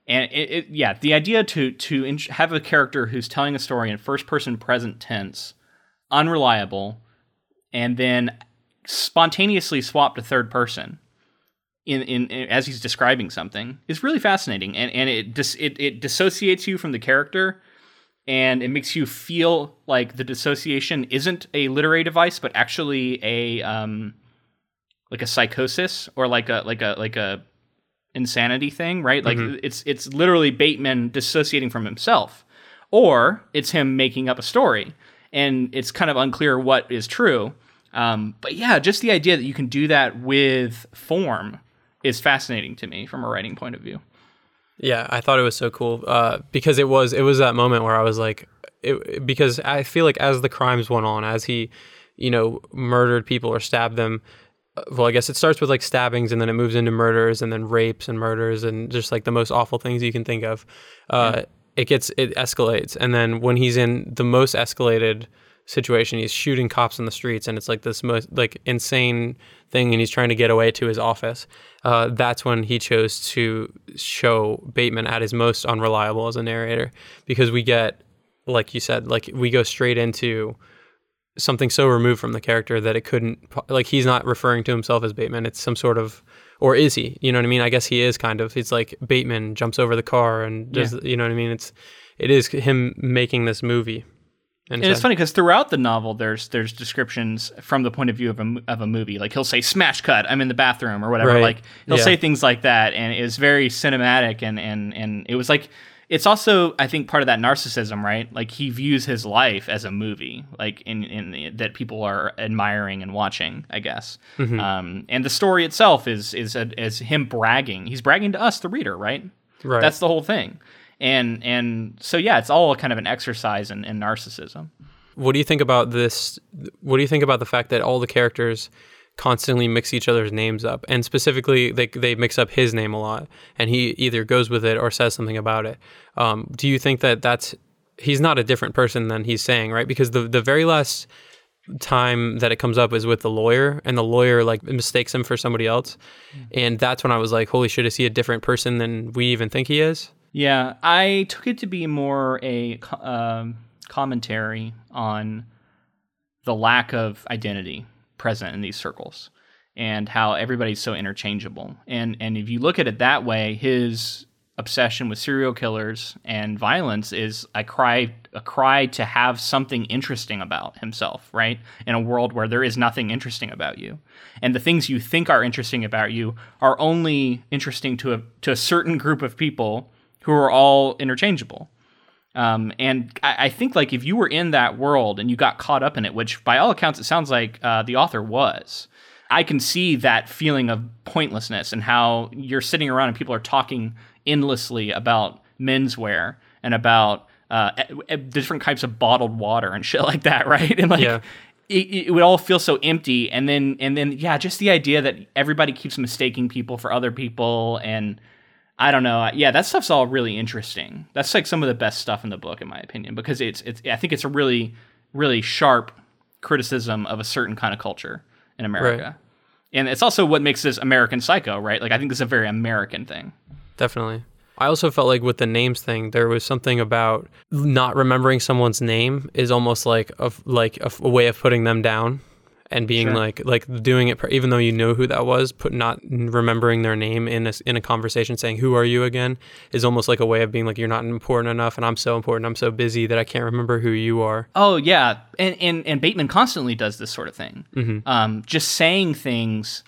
and it, it, yeah, the idea to to in- have a character who's telling a story in first person present tense, unreliable, and then spontaneously swap to third person in, in, in, as he's describing something is really fascinating. And and it dis, it it dissociates you from the character and it makes you feel like the dissociation isn't a literary device but actually a um like a psychosis or like a like a like a insanity thing right? Like mm-hmm. it's it's literally Bateman dissociating from himself or it's him making up a story and it's kind of unclear what is true. Um, but yeah just the idea that you can do that with form is fascinating to me from a writing point of view. Yeah, I thought it was so cool uh, because it was it was that moment where I was like, it, because I feel like as the crimes went on, as he, you know, murdered people or stabbed them. Uh, well, I guess it starts with like stabbings and then it moves into murders and then rapes and murders and just like the most awful things you can think of. Uh, yeah. It gets it escalates, and then when he's in the most escalated situation. He's shooting cops in the streets, and it's like this most like insane thing, and he's trying to get away to his office. Uh, that's when he chose to show Bateman at his most unreliable as a narrator, because we get, like you said, like we go straight into something so removed from the character that it couldn't like he's not referring to himself as Bateman. It's some sort of or is he? You know what I mean? I guess he is kind of. It's like Bateman jumps over the car and does yeah. you know what I mean? It's it is him making this movie. And, and it's funny because throughout the novel, there's there's descriptions from the point of view of a, of a movie. Like he'll say "smash cut," I'm in the bathroom or whatever. Right. Like he'll yeah. say things like that, and it was very cinematic. And and and it was like it's also I think part of that narcissism, right? Like he views his life as a movie, like in in the, that people are admiring and watching. I guess. Mm-hmm. Um, and the story itself is is a, is him bragging. He's bragging to us, the reader, right? Right. That's the whole thing and and so yeah, it's all kind of an exercise in, in narcissism. What do you think about this? What do you think about the fact that all the characters constantly mix each other's names up, and specifically they they mix up his name a lot, and he either goes with it or says something about it. Um, do you think that that's he's not a different person than he's saying, right? Because the the very last time that it comes up is with the lawyer and the lawyer like mistakes him for somebody else mm. and that's when i was like holy shit is he a different person than we even think he is yeah, I took it to be more a um, commentary on the lack of identity present in these circles and how everybody's so interchangeable. And and if you look at it that way, his obsession with serial killers and violence is a cry a cry to have something interesting about himself, right? In a world where there is nothing interesting about you. And the things you think are interesting about you are only interesting to a to a certain group of people who are all interchangeable. Um, and I, I, think like if you were in that world and you got caught up in it, which by all accounts it sounds like uh, the author was, I can see that feeling of pointlessness and how you're sitting around and people are talking endlessly about menswear and about uh, different types of bottled water and shit like that, right? And like. Yeah. It, it would all feel so empty and then and then yeah just the idea that everybody keeps mistaking people for other people and I don't know. Yeah, that stuff's all really interesting. That's like some of the best stuff in the book, in my opinion, because it's it's. I think it's a really really sharp criticism of a certain kind of culture in America, right. and it's also what makes this American Psycho, right? Like I think this is a very American thing. Definitely. I also felt like with the names thing, there was something about not remembering someone's name is almost like a like a, a way of putting them down and being sure. like like doing it even though you know who that was put not remembering their name in a, in a conversation saying who are you again? is almost like a way of being like you're not important enough and I'm so important I'm so busy that I can't remember who you are. Oh yeah. And and, and Bateman constantly does this sort of thing. Mm-hmm. um, just saying things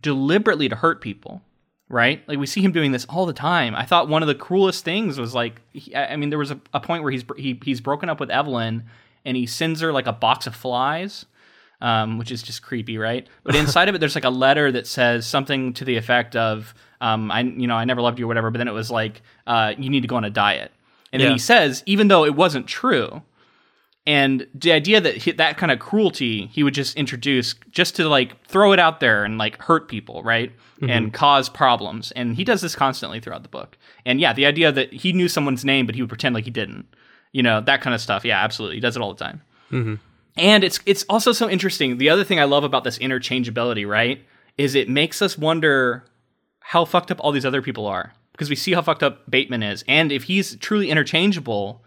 deliberately to hurt people right? Like we see him doing this all the time. I thought one of the cruelest things was like he, I mean there was a, a point where he's he, he's broken up with Evelyn and he sends her like a box of flies um, which is just creepy, right? But inside of it, there's like a letter that says something to the effect of, um, "I, you know, I never loved you" or whatever. But then it was like, uh, "You need to go on a diet," and yeah. then he says, even though it wasn't true, and the idea that he, that kind of cruelty he would just introduce just to like throw it out there and like hurt people, right? Mm-hmm. And cause problems. And he does this constantly throughout the book. And yeah, the idea that he knew someone's name, but he would pretend like he didn't. you know that kind of stuff. Yeah, absolutely, he does it all the time. Mm-hmm. And it's it's also so interesting. The other thing I love about this interchangeability, right, is it makes us wonder how fucked up all these other people are because we see how fucked up Bateman is, and if he's truly interchangeable,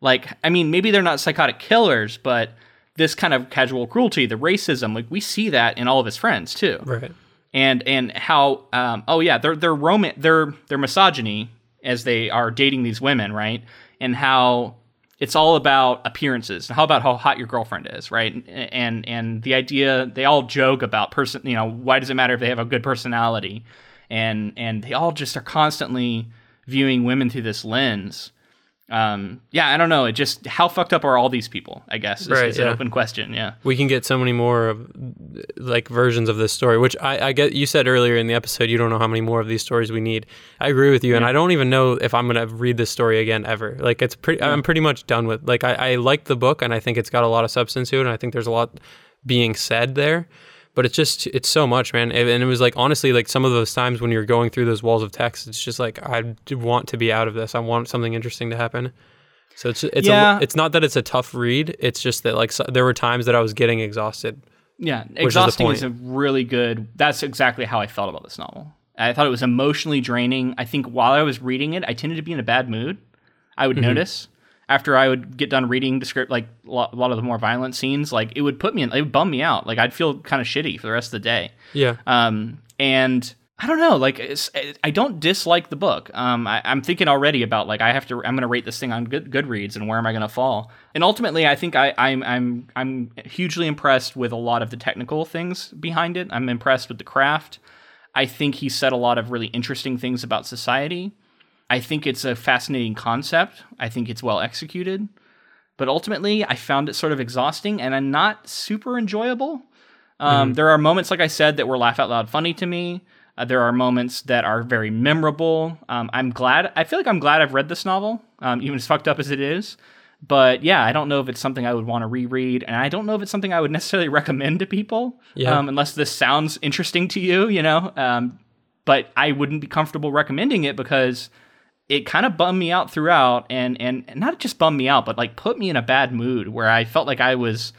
like I mean, maybe they're not psychotic killers, but this kind of casual cruelty, the racism, like we see that in all of his friends too. Right. And and how um oh yeah, they're they're roman they're they're misogyny as they are dating these women, right? And how it's all about appearances. and How about how hot your girlfriend is, right? And and the idea they all joke about person, you know, why does it matter if they have a good personality? And and they all just are constantly viewing women through this lens um, yeah, I don't know. It just how fucked up are all these people? I guess is, Right, is an open question. Yeah, we can get so many more of like versions of this story which I, I get you said earlier in the episode you don't know how many more of these stories we need i agree with you and i don't even know if i'm going to read this story again ever like it's pretty i'm pretty much done with like I, I like the book and i think it's got a lot of substance to it and i think there's a lot being said there but it's just it's so much man and it was like honestly like some of those times when you're going through those walls of text it's just like i want to be out of this i want something interesting to happen so it's it's Yeah. a, it's not that it's a tough read it's just that like so, there were times that i was getting exhausted yeah. Exhausting is, point. a really good. That's exactly how I felt about this novel. I thought it was emotionally draining. I think while I was reading it, I tended to be in a bad mood. I would mm-hmm. notice after I would get done reading the script, like a lot, a lot of the more violent scenes, like it would put me in, it would bum me out. Like I'd feel kind of shitty for the rest of the day. yeah Um, and I don't know, like I don't dislike the book. Um, I, I'm thinking already about like I have to, I'm going to rate this thing on Good, Goodreads and where am I going to fall? And ultimately, I think I, I'm, I'm, I'm hugely impressed with a lot of the technical things behind it. I'm impressed with the craft. I think he said a lot of really interesting things about society. I think it's a fascinating concept. I think it's well executed. But ultimately, I found it sort of exhausting and I'm not super enjoyable. Um, There are moments, like I said, that were laugh out loud funny to me. Uh, there are moments that are very memorable. Um, I'm glad. I feel like I'm glad I've read this novel, um, even as fucked up as it is. But yeah, I don't know if it's something I would want to reread, and I don't know if it's something I would necessarily recommend to people, Yeah. um, unless this sounds interesting to you, you know. Um, but I wouldn't be comfortable recommending it because it kind of bummed me out throughout, and and not just bummed me out, but like put me in a bad mood where I felt like I was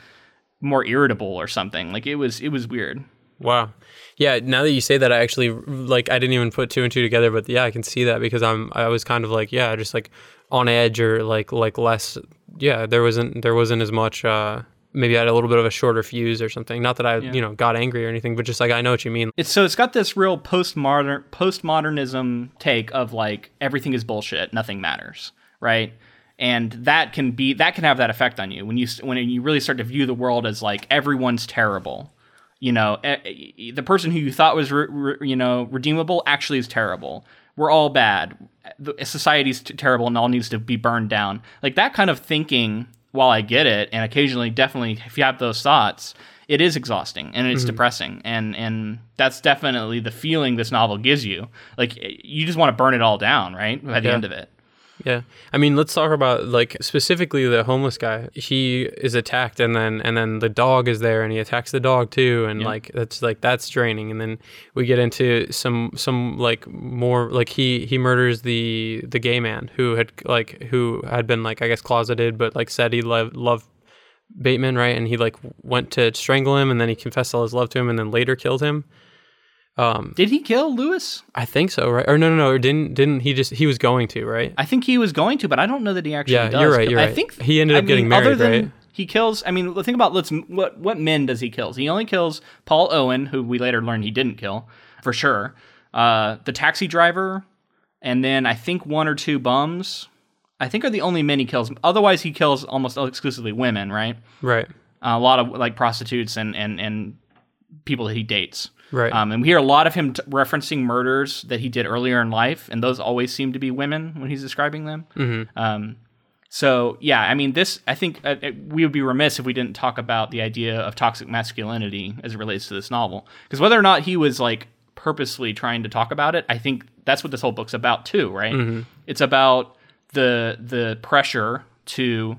more irritable or something. Like it was it was weird. Wow. Yeah, now that you say that I actually like I didn't even put two and two together, but yeah, I can see that because I'm I was kind of like, yeah, just like on edge or like like less yeah, there wasn't there wasn't as much uh maybe I had a little bit of a shorter fuse or something. Not that I, you know, got angry or anything, but just like I know what you mean. It's so it's got this real postmodern postmodernism take of like everything is bullshit, nothing matters, right? And that can be that can have that effect on you when you when you really start to view the world as like everyone's terrible. You know, the person who you thought was re- re- you know redeemable actually is terrible. We're all bad. The society's terrible and all needs to be burned down. Like that kind of thinking. While I get it, and occasionally, definitely, if you have those thoughts, it is exhausting and it's mm-hmm. depressing. And and that's definitely the feeling this novel gives you. Like you just want to burn it all down right by the Yeah. end of it Yeah. I mean, let's talk about like specifically the homeless guy. He is attacked and then and then the dog is there and he attacks the dog too and like that's like that's draining and then we get into some some like more like he he murders the the gay man who had like who had been like I guess closeted but like said he loved loved Bateman, right? And he like went to strangle him and then he confessed all his love to him and then later killed him. Um did he kill Luis I think so, right? Or no, no, no. Or didn't didn't he just he was going to, right? i think he was going to but i don't know that he actually Yeah, does you're right, you're i right. think He ended I up getting mean, other married, than right? he kills i mean think about let's what what men does he kills he only kills paul owen who we later learn he didn't kill for sure uh the taxi driver and then i think one or two bums i think are the only men he kills otherwise he kills almost exclusively women right Right. a lot of like prostitutes and and and people that he dates. Right. Um, and we hear a lot of him t- referencing murders that he did earlier in life, and those always seem to be women when he's describing them. Mm-hmm. Um, so yeah, I mean, this I think uh, uh, we would be remiss if we didn't talk about the idea of toxic masculinity as it relates to this novel, because whether or not he was like purposely trying to talk about it, I think that's what this whole book's about too, right? Mm-hmm. It's about the the pressure to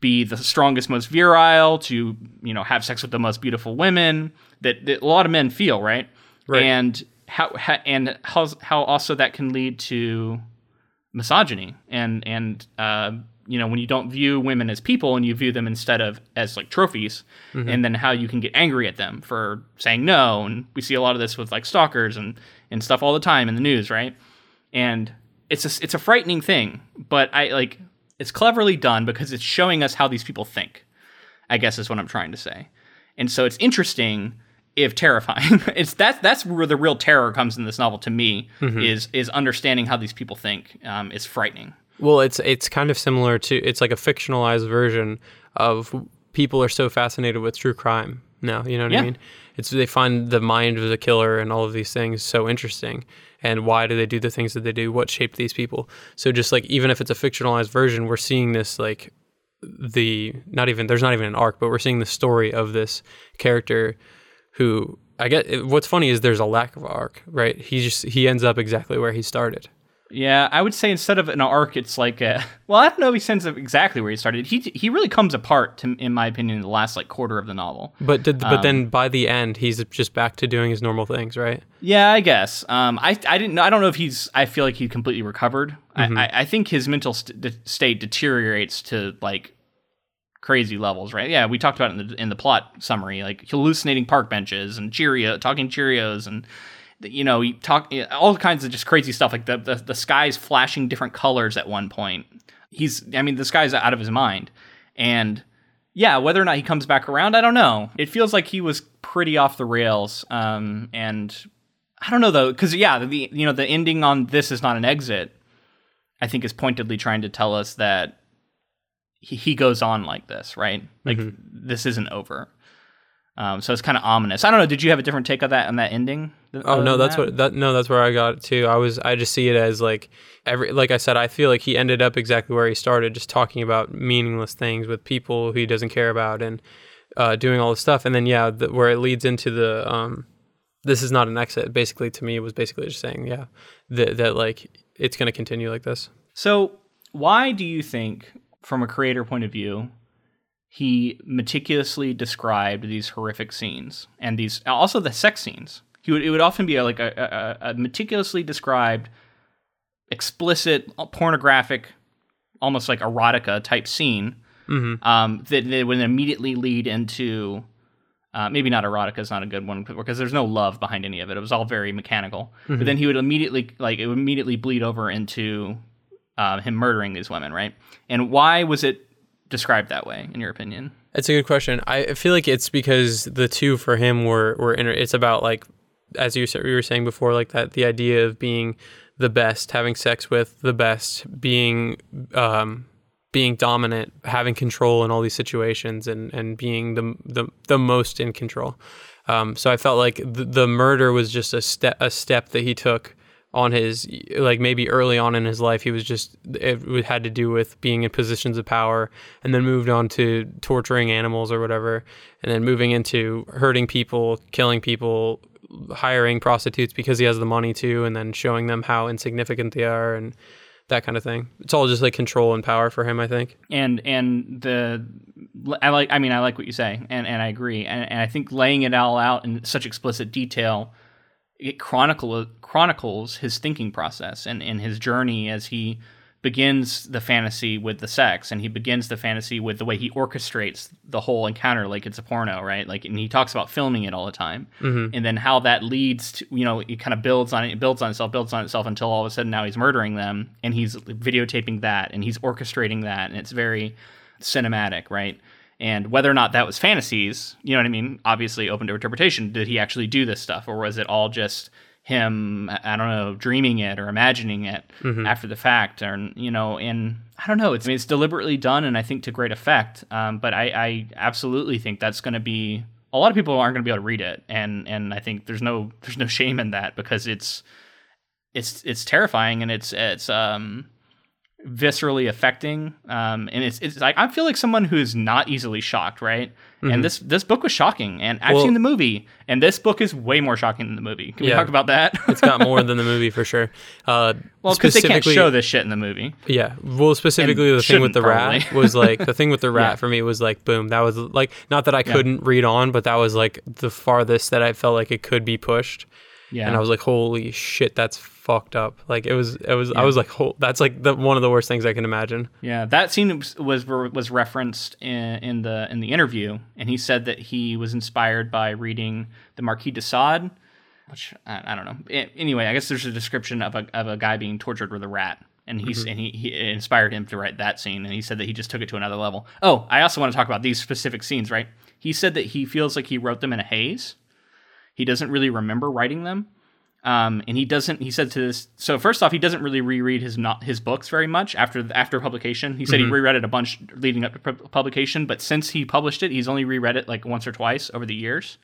be the strongest, most virile, to you know have sex with the most beautiful women that, that a lot of men feel, right? Right. And how, how and how how also that can lead to misogyny and and uh, you know when you don't view women as people and you view them instead of as like trophies and then how you can get angry at them for saying no and we see a lot of this with like stalkers and and stuff all the time in the news right and it's a, it's a frightening thing but i like it's cleverly done because it's showing us how these people think i guess is what i'm trying to say and so it's interesting if terrifying it's that's that's where the real terror comes in this novel to me is is understanding how these people think um, it's frightening Well, it's it's kind of similar to it's like a fictionalized version of people are so fascinated with true crime now. You know what Yeah. I mean? It's they find the mind of the killer and all of these things so interesting. And why do they do the things that they do? What shaped these people? So just like even if it's a fictionalized version, we're seeing this like the not even there's not even an arc, but we're seeing the story of this character who I get. What's funny is there's a lack of arc, right? He just he ends up exactly where he started. Yeah, I would say instead of an arc, it's like a. Well, I don't know if he sends up exactly where he started. He he really comes apart, to, in my opinion, in the last like quarter of the novel. But did, but Um, then by the end, he's just back to doing his normal things, right? Yeah, I guess. Um, I I didn't. I don't know if he's. I feel like he completely recovered. Mm-hmm. I, I I think his mental st- state deteriorates to like crazy levels, right? Yeah, we talked about it in the in the plot summary, like hallucinating park benches and Cheerio, talking Cheerios, and you know, he talk all kinds of just crazy stuff. Like the the, the sky's flashing different colors at one point. He's, I mean, the sky's out of his mind, and yeah, whether or not he comes back around, I don't know. It feels like he was pretty off the rails, um, and I don't know though, because yeah, the you know the ending on this is not an exit. I think is pointedly trying to tell us that he, he goes on like this, right? Like this isn't over. Um, so it's kind of ominous. I don't know. Did you have a different take on that on that ending? Oh no, that's what that no, that's where I got it too. I was I just see it as like every like I said, I feel like he ended up exactly where he started, just talking about meaningless things with people he doesn't care about and uh, doing all this stuff. And then yeah, the, where it leads into the um, this is not an exit. Basically, to me, it was basically just saying yeah that that like it's gonna continue like this. So, why do you think, from a creator point of view, he meticulously described these horrific scenes and these also the sex scenes? He would it would often be like a, a, a meticulously described, explicit, pornographic, almost like erotica type scene Mm-hmm. um, that, that would immediately lead into. Uh, maybe not erotica is not a good one because there's no love behind any of it. It was all very mechanical. But then he would immediately like it would immediately bleed over into uh, him murdering these women, right? And why was it described that way, in your opinion? It's a good question. I feel like it's because the two for him were were inter- it's about like as you you were saying before, like that the idea of being the best, having sex with the best, being um, being dominant, having control in all these situations, and and being the the, the most in control. Um, so I felt like the, the murder was just a step a step that he took on his like maybe early on in his life he was just it had to do with being in positions of power and then moved on to torturing animals or whatever. And then moving into hurting people killing people hiring prostitutes because he has the money to and then showing them how insignificant they are and that kind of thing. It's all just like control and power for him i think. And and the I like I mean I like what you say and and I agree. And, and I think laying it all out in such explicit detail it chronicle chronicles his thinking process and and his journey as he begins the fantasy with the sex and he begins the fantasy with the way he orchestrates the whole encounter like it's a porno right? Like and he talks about filming it all the time. Mm-hmm. And then how that leads to you know it kind of builds on it, it builds on itself builds on itself until all of a sudden now he's murdering them and he's videotaping that and he's orchestrating that and it's very cinematic right and whether or not that was fantasies you know what i mean? Obviously open to interpretation. Did he actually do this stuff or was it all just him i don't know dreaming it or imagining it after the fact? Or you know and i don't know. It's, I mean, it's deliberately done and i think to great effect. Um, but I, I absolutely think that's going to be a lot of people aren't going to be able to read it. And and i think there's no there's no shame in that because it's it's it's terrifying and it's it's um viscerally affecting um and it's it's like i feel like someone who's not easily shocked right and this this book was shocking and i've Well- seen the movie and this book is way more shocking than the movie can we Yeah. talk about that it's got more than the movie for sure uh well because they can't show this shit in the movie Yeah. Well, specifically And the thing with the shouldn't, rat was like the thing with the rat Yeah. for me was like boom. That was like not that I couldn't read on, but that was like the farthest that I felt like it could be pushed. Yeah. and I was like, holy shit, that's fucked up. Like it was, it was, I was like, oh, that's like the one of the worst things I can imagine. Yeah, that scene was was, was referenced in, in the in the interview, and he said that he was inspired by reading the Marquis de Sade, which I, I don't know. A- Anyway, I guess there's a description of a of a guy being tortured with a rat, and he's mm-hmm. and he, he inspired him to write that scene, and he said that he just took it to another level. Oh, I also want to talk about these specific scenes, right? He said that he feels like he wrote them in a haze. He doesn't really remember writing them. Um, and he doesn't. He said to this. So first off, he doesn't really reread his not his books very much after after publication. He said he reread it a bunch leading up to pu- publication, but since he published it, he's only reread it like once or twice over the years.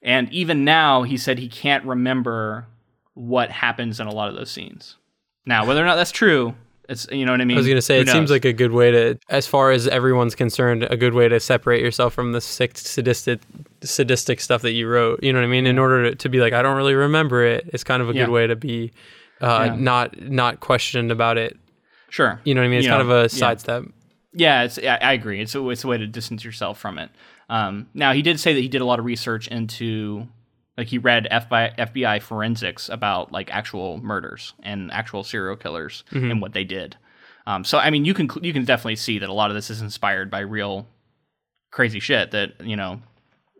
And even now, he said he can't remember what happens in a lot of those scenes. Now, whether or not that's true, it's you know what I mean. I was gonna say Who it seems like a good way to, as far as everyone's concerned, a good way to separate yourself from the sick, sadistic, sadistic stuff that you wrote. You know what I mean? In order to, to be like, I don't really remember it. It's kind of a Yeah. good way to be uh, Yeah. not not questioned about it. sure. You know what I mean? It's You kind know, of yeah. a sidestep. Yeah, it's I, I agree. It's a, it's a way to distance yourself from it. Um, now he did say that he did a lot of research into like he read FBI, FBI forensics about like actual murders and actual serial killers and what they did. Um, so I mean, you can you can definitely see that a lot of this is inspired by real crazy shit that you know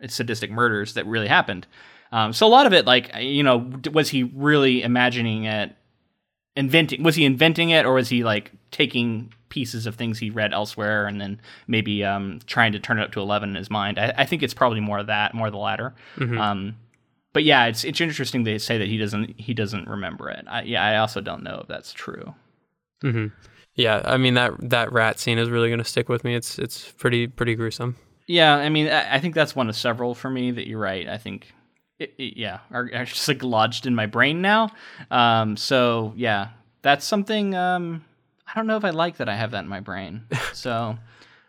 it's sadistic murders that really happened. Um, so a lot of it, like you know, was he really imagining it, inventing? Was he inventing it, or was he like taking pieces of things he read elsewhere and then maybe um, trying to turn it up to eleven in his mind? I, I think it's probably more of that, more the latter. Um, but yeah, it's it's interesting they say that he doesn't he doesn't remember it. I, yeah, I also don't know if that's true. hmm Yeah, I mean that that rat scene is really gonna stick with me. It's it's pretty pretty gruesome. Yeah, I mean, I I think that's one of several for me that you're right. I think, it, it- yeah, are, are just like lodged in my brain now. Um, so yeah, that's something. Um, I don't know if I like that I have that in my brain. So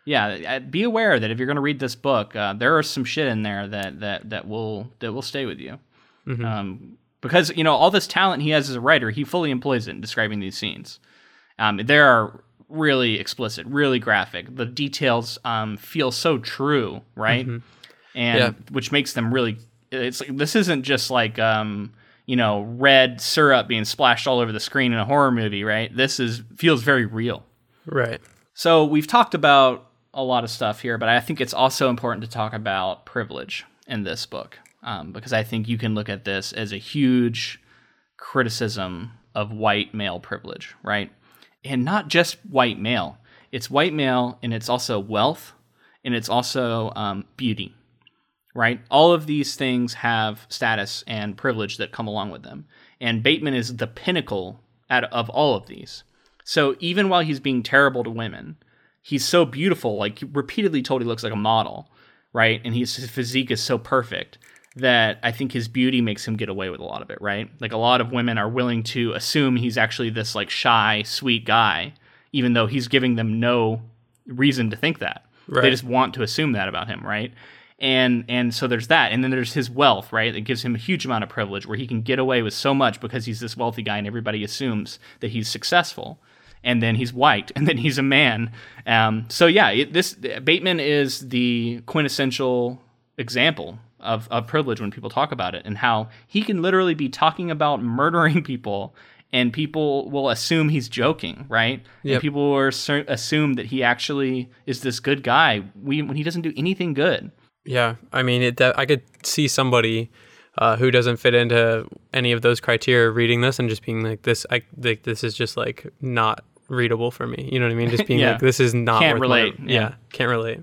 yeah, be aware that if you're going to read this book, uh, there are some shit in there that that that will that will stay with you. Um, because you know all this talent he has as a writer, he fully employs it in describing these scenes. Um, they are really explicit, really graphic. The details um, feel so true, right? And Yeah. which makes them really. It's like this isn't just like um, you know red syrup being splashed all over the screen in a horror movie, right? This is feels very real. Right. So we've talked about a lot of stuff here, but I think it's also important to talk about privilege in this book um, because I think you can look at this as a huge criticism of white male privilege, right? And not just white male. It's white male, and it's also wealth, and it's also um, beauty, right? All of these things have status and privilege that come along with them. And Bateman is the pinnacle out of all of these. So even while he's being terrible to women, he's so beautiful. Like repeatedly told, he looks like a model, right? And he's, his physique is so perfect that I think his beauty makes him get away with a lot of it, right? Like a lot of women are willing to assume he's actually this like shy, sweet guy, even though he's giving them no reason to think that. Right. They just want to assume that about him, right? And and so there's that, and then there's his wealth, right? That gives him a huge amount of privilege, where he can get away with so much because he's this wealthy guy, and everybody assumes that he's successful. And then he's white, and then he's a man. Um, so yeah, it, this Bateman is the quintessential example of, of privilege when people talk about it, and how he can literally be talking about murdering people, and people will assume he's joking, right? And people will assu- assume that he actually is this good guy we, when he doesn't do anything good. Yeah, I mean, it. I could see somebody uh, who doesn't fit into any of those criteria reading this and just being like, "This, I like this is just like not readable for me." You know what I mean? Just being Yeah. like, "This is not Can't worth my- relate, Yeah. yeah. can't relate.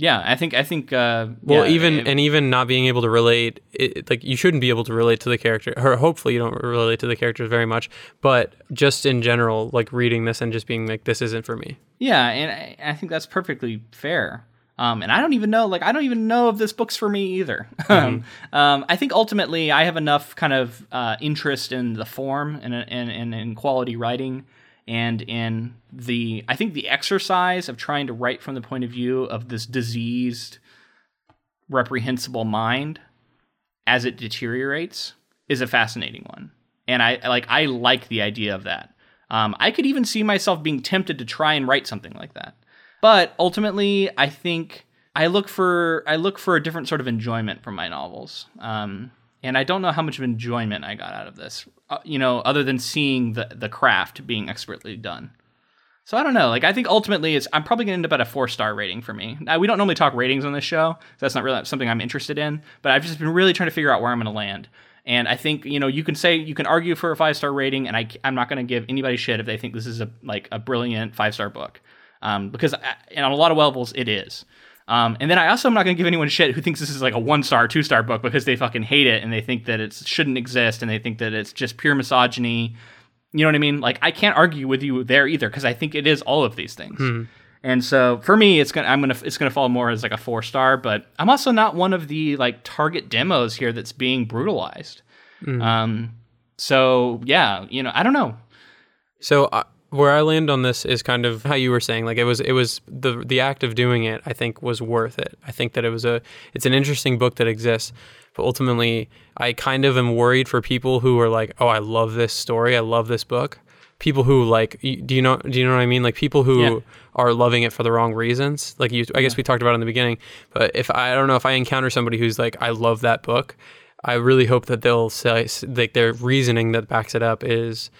Yeah, I think I think. Uh, Well, yeah, even it- and even not being able to relate, it, like you shouldn't be able to relate to the character, or hopefully you don't relate to the characters very much. But just in general, like reading this and just being like, "This isn't for me." Yeah, and I, I think that's perfectly fair. Um, and I don't even know, like, I don't even know if this book's for me either. um, um, I think ultimately I have enough kind of uh, interest in the form and and, and, in quality writing and in the, I think the exercise of trying to write from the point of view of this diseased, reprehensible mind as it deteriorates is a fascinating one. And I like I like the idea of that. Um, I could even see myself being tempted to try and write something like that. But ultimately, I think I look for I look for a different sort of enjoyment from my novels. Um, and I don't know how much of enjoyment I got out of this. Uh, you know, other than seeing the the craft being expertly done. So I don't know. Like I think ultimately, it's I'm probably going to end up at a four star rating for me. Now, we don't normally talk ratings on this show. So that's not really something I'm interested in. But I've just been really trying to figure out where I'm going to land. And I think you know you can say you can argue for a five star rating, and I I'm not going to give anybody shit if they think this is a like a brilliant five star book, um, because I, and on a lot of levels it is. Um, and then I also am not going to give anyone shit who thinks this is like a one star, two star book because they fucking hate it and they think that it shouldn't exist and they think that it's just pure misogyny. You know what I mean? Like I can't argue with you there either because I think it is all of these things. Hmm. And so for me, it's gonna I'm gonna it's gonna fall more as like a four star. But I'm also not one of the like target demos here that's being brutalized. Um, so yeah, you know, I don't know. So uh, where I land on this is kind of how you were saying. Like it was, it was the the act of doing it. I think was worth it. I think that it was a, it's an interesting book that exists. But ultimately, I kind of am worried for people who are like, oh, I love this story. I love this book. People who like, do you know, do you know what I mean? Like people who Yeah. are loving it for the wrong reasons. Like you, I guess we talked about in the beginning. But if I don't know if I encounter somebody who's like, I love that book. I really hope that they'll say like their reasoning that backs it up is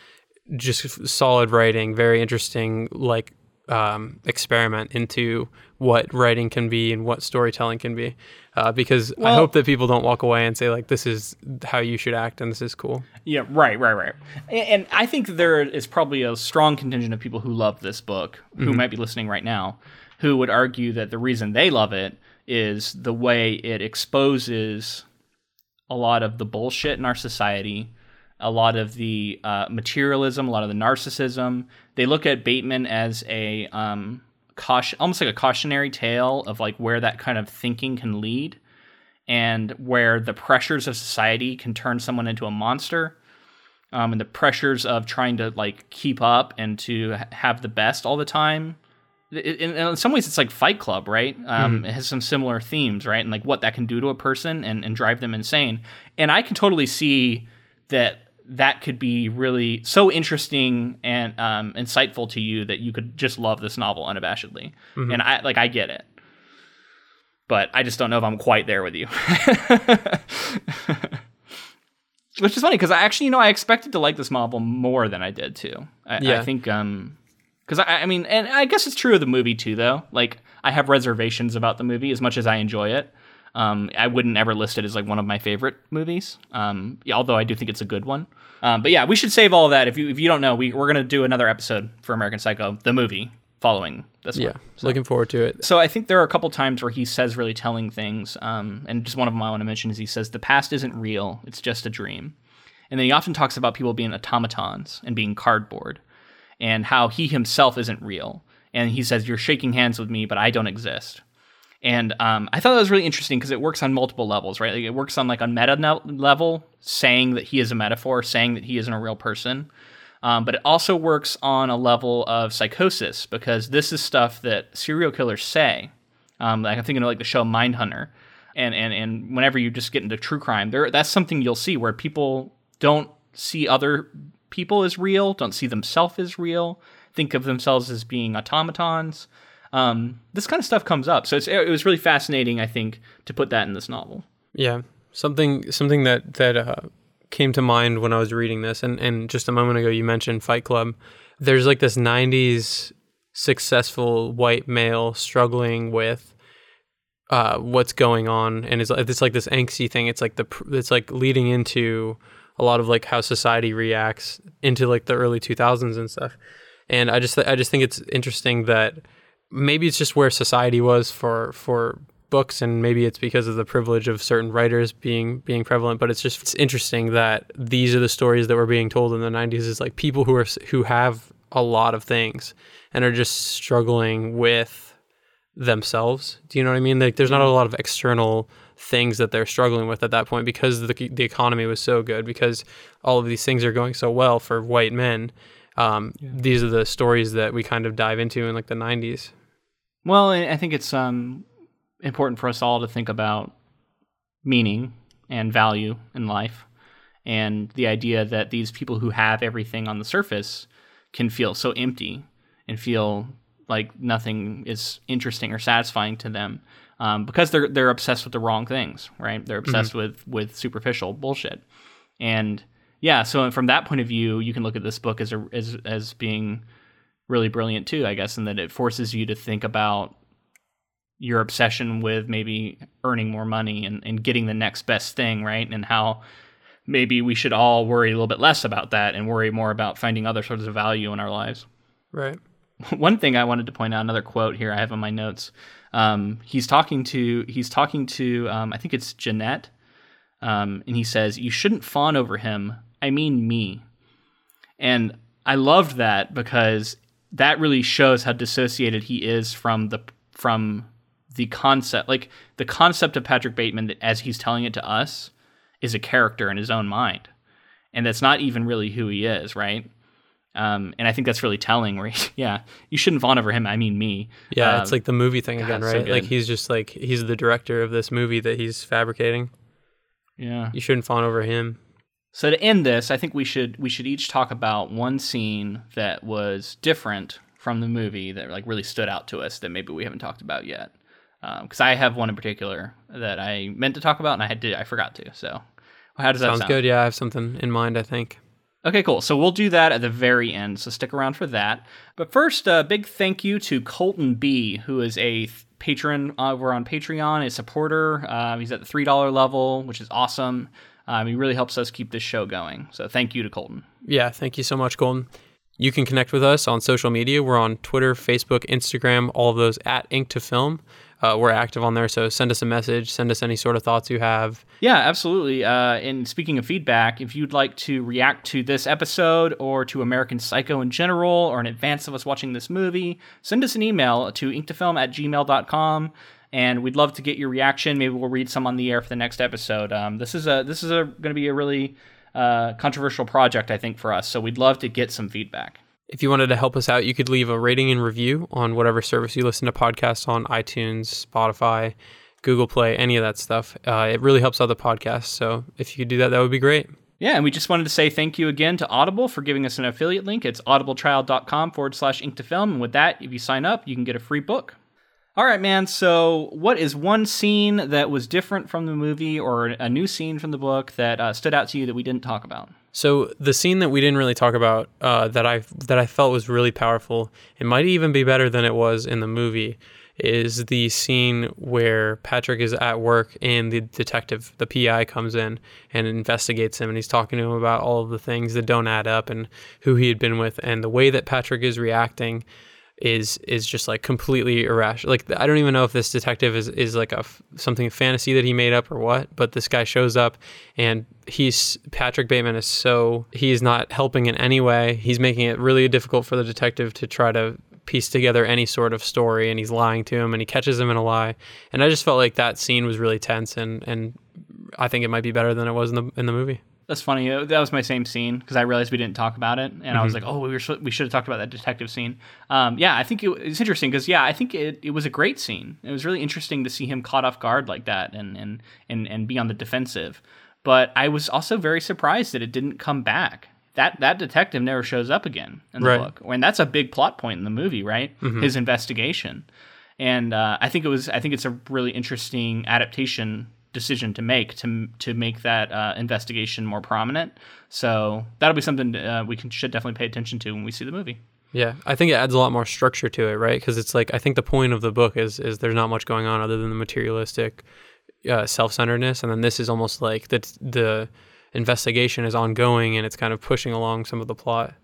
just solid writing, very interesting, like um, experiment into what writing can be and what storytelling can be. Uh, because I hope that people don't walk away and say like, "This is how you should act," and this is cool. Yeah, right, right, right. And, and I think there is probably a strong contingent of people who love this book, who might be listening right now, who would argue that the reason they love it is the way it exposes a lot of the bullshit in our society, a lot of the uh, materialism, a lot of the narcissism. They look at Bateman as a um, caution, almost like a cautionary tale of like where that kind of thinking can lead and where the pressures of society can turn someone into a monster um, and the pressures of trying to like keep up and to have the best all the time. In, in some ways it's like fight club right? Um, it has some similar themes right? And like what that can do to a person and, and drive them insane. And i can totally see that that could be really so interesting and um, insightful to you that you could just love this novel unabashedly and i like i get it but I just don't know if I'm quite there with you. Which is funny because I actually, you know, I expected to like this novel more than I did too. I, Yeah. I think, um, because I, I mean, and I guess it's true of the movie too, though. Like, I have reservations about the movie as much as I enjoy it. Um, I wouldn't ever list it as like one of my favorite movies. Um, although I do think it's a good one. Um, but yeah, we should save all of that. If you if you don't know, we we're gonna do another episode for American Psycho, the movie, following this one. Yeah, one. looking forward to it. So I think there are a couple times where he says really telling things, um, and just one of them I want to mention is he says the past isn't real; it's just a dream. And then he often talks about people being automatons and being cardboard, and how he himself isn't real. And he says, "You're shaking hands with me, but I don't exist." And um, I thought that was really interesting because it works on multiple levels, right? Like it works on like a meta no- level, saying that he is a metaphor, saying that he isn't a real person. Um, but it also works on a level of psychosis because this is stuff that serial killers say. Um, like I'm thinking of like the show Mindhunter, and and and whenever you just get into true crime, there that's something you'll see where people don't see other people as real, don't see themselves as real, think of themselves as being automatons. Um, this kind of stuff comes up, so it was really fascinating, I think, to put that in this novel. Yeah, something something that that uh, came to mind when I was reading this, and and just a moment ago you mentioned Fight Club. There's like this '90s successful white male struggling with uh, what's going on, and it's it's like this angsty thing. It's like the it's like leading into a lot of like how society reacts into like the early 2000s and stuff. And I just I just think it's interesting that maybe it's just where society was for for books and maybe it's because of the privilege of certain writers being being prevalent but it's just it's interesting that these are the stories that were being told in the 90s is like people who are who have a lot of things and are just struggling with themselves. Do you know what i mean? Like there's not a lot of external things that they're struggling with at that point because the the economy was so good because all of these things are going so well for white men. Um, these are the stories that we kind of dive into in like the 90s Well, I think it's um, important for us all to think about meaning and value in life, and the idea that these people who have everything on the surface can feel so empty and feel like nothing is interesting or satisfying to them. um, because they're they're obsessed with the wrong things, right? They're obsessed with with superficial bullshit, and yeah. So from that point of view, you can look at this book as a, as as being really brilliant too, I guess, in that it forces you to think about your obsession with maybe earning more money and, and getting the next best thing, right? And how maybe we should all worry a little bit less about that and worry more about finding other sorts of value in our lives. Right. One thing I wanted to point out, another quote here I have in my notes. Um, he's talking to he's talking to um, I think it's Jeanette, um, and he says, "You shouldn't fawn over him. I mean me." And I loved that because that really shows how dissociated he is from the from the concept like the concept of Patrick Bateman as he's telling it to us is a character in his own mind and that's not even really who he is right um, and I think that's really telling where yeah you shouldn't fawn over him I mean me Yeah, Um, it's like the movie thing again, God, so right? like he's just like he's the director of this movie that he's fabricating. yeah You shouldn't fawn over him. So to end this, I think we should we should each talk about one scene that was different from the movie that like really stood out to us that maybe we haven't talked about yet. Um, because I have one in particular that I meant to talk about and I had to I forgot to. So how does that Sounds sound? good. Yeah, I have something in mind. I think. Okay, cool. So we'll do that at the very end. So stick around for that. But first, a big thank you to Colton B, who is a th- patron uh, over on Patreon, a supporter. Um, he's at the three dollar level, which is awesome. Um, he really helps us keep this show going. So thank you to Colton. Yeah, thank you so much, Colton. You can connect with us on social media. We're on Twitter, Facebook, Instagram, all of those at Ink to Film. Uh, we're active on there, so send us a message. Send us any sort of thoughts you have. Yeah, absolutely. Uh, and speaking of feedback, if you'd like to react to this episode or to American Psycho in general or in advance of us watching this movie, send us an email to inktofilm at gmail.com. And we'd love to get your reaction. Maybe we'll read some on the air for the next episode. Um, this is a this is a going to be a really uh, controversial project, I think, for us. So we'd love to get some feedback. If you wanted to help us out, you could leave a rating and review on whatever service you listen to podcasts on iTunes, Spotify, Google Play, any of that stuff. Uh, it really helps out the podcast. So if you could do that, that would be great. Yeah, and we just wanted to say thank you again to Audible for giving us an affiliate link. It's audibletrial.com forward slash ink to film. And with that, if you sign up, you can get a free book. All right, man. So, what is one scene that was different from the movie or a new scene from the book that uh, stood out to you that we didn't talk about? So the scene that we didn't really talk about uh, that I that I felt was really powerful, it might even be better than it was in the movie, is the scene where Patrick is at work and the detective, the PI, comes in and investigates him, and he's talking to him about all of the things that don't add up and who he had been with, and the way that Patrick is reacting is is just like completely irrational. Like I don't even know if this detective is is like a something fantasy that he made up or what. But this guy shows up, and he's Patrick Bateman is so he's not helping in any way. He's making it really difficult for the detective to try to piece together any sort of story, and he's lying to him, and he catches him in a lie. And I just felt like that scene was really tense, and and I think it might be better than it was in the in the movie. That's funny. Uh, That was my same scene because I realized we didn't talk about it, and I Mm-hmm. was like, "Oh, we were sh- we should have talked about that detective scene." Um, yeah, I think it, it's interesting because yeah, I think it, it was a great scene. It was really interesting to see him caught off guard like that and and and and be on the defensive. But I was also very surprised that it didn't come back. That that detective never shows up again in the Right. book, and that's a big plot point in the movie, right? His investigation, and uh, I think it was I think it's a really interesting adaptation decision to make to to make that uh, investigation more prominent. So that'll be something uh, we can should definitely pay attention to when we see the movie. Yeah, I think it adds a lot more structure to it, right? Because it's like I think the point of the book is is there's not much going on other than the materialistic uh, self-centeredness, and then this is almost like the the investigation is ongoing and it's kind of pushing along some of the plot.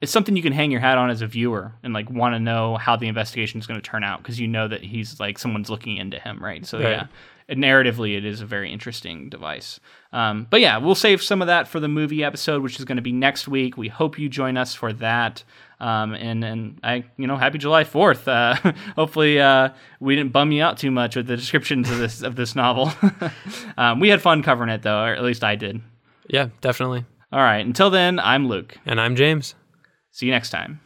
It's something you can hang your hat on as a viewer and like want to know how the investigation is going to turn out because you know that he's like someone's looking into him, right? So Right. yeah, narratively it is a very interesting device. Um, but yeah, we'll save some of that for the movie episode, which is going to be next week. We hope you join us for that. Um, and and I, you know, happy July Fourth. Uh, hopefully, uh, we didn't bum you out too much with the descriptions of this of this novel. um, we had fun covering it though, or at least I did. Yeah, definitely. All right. Until then, I'm Luke. And I'm James. See you next time.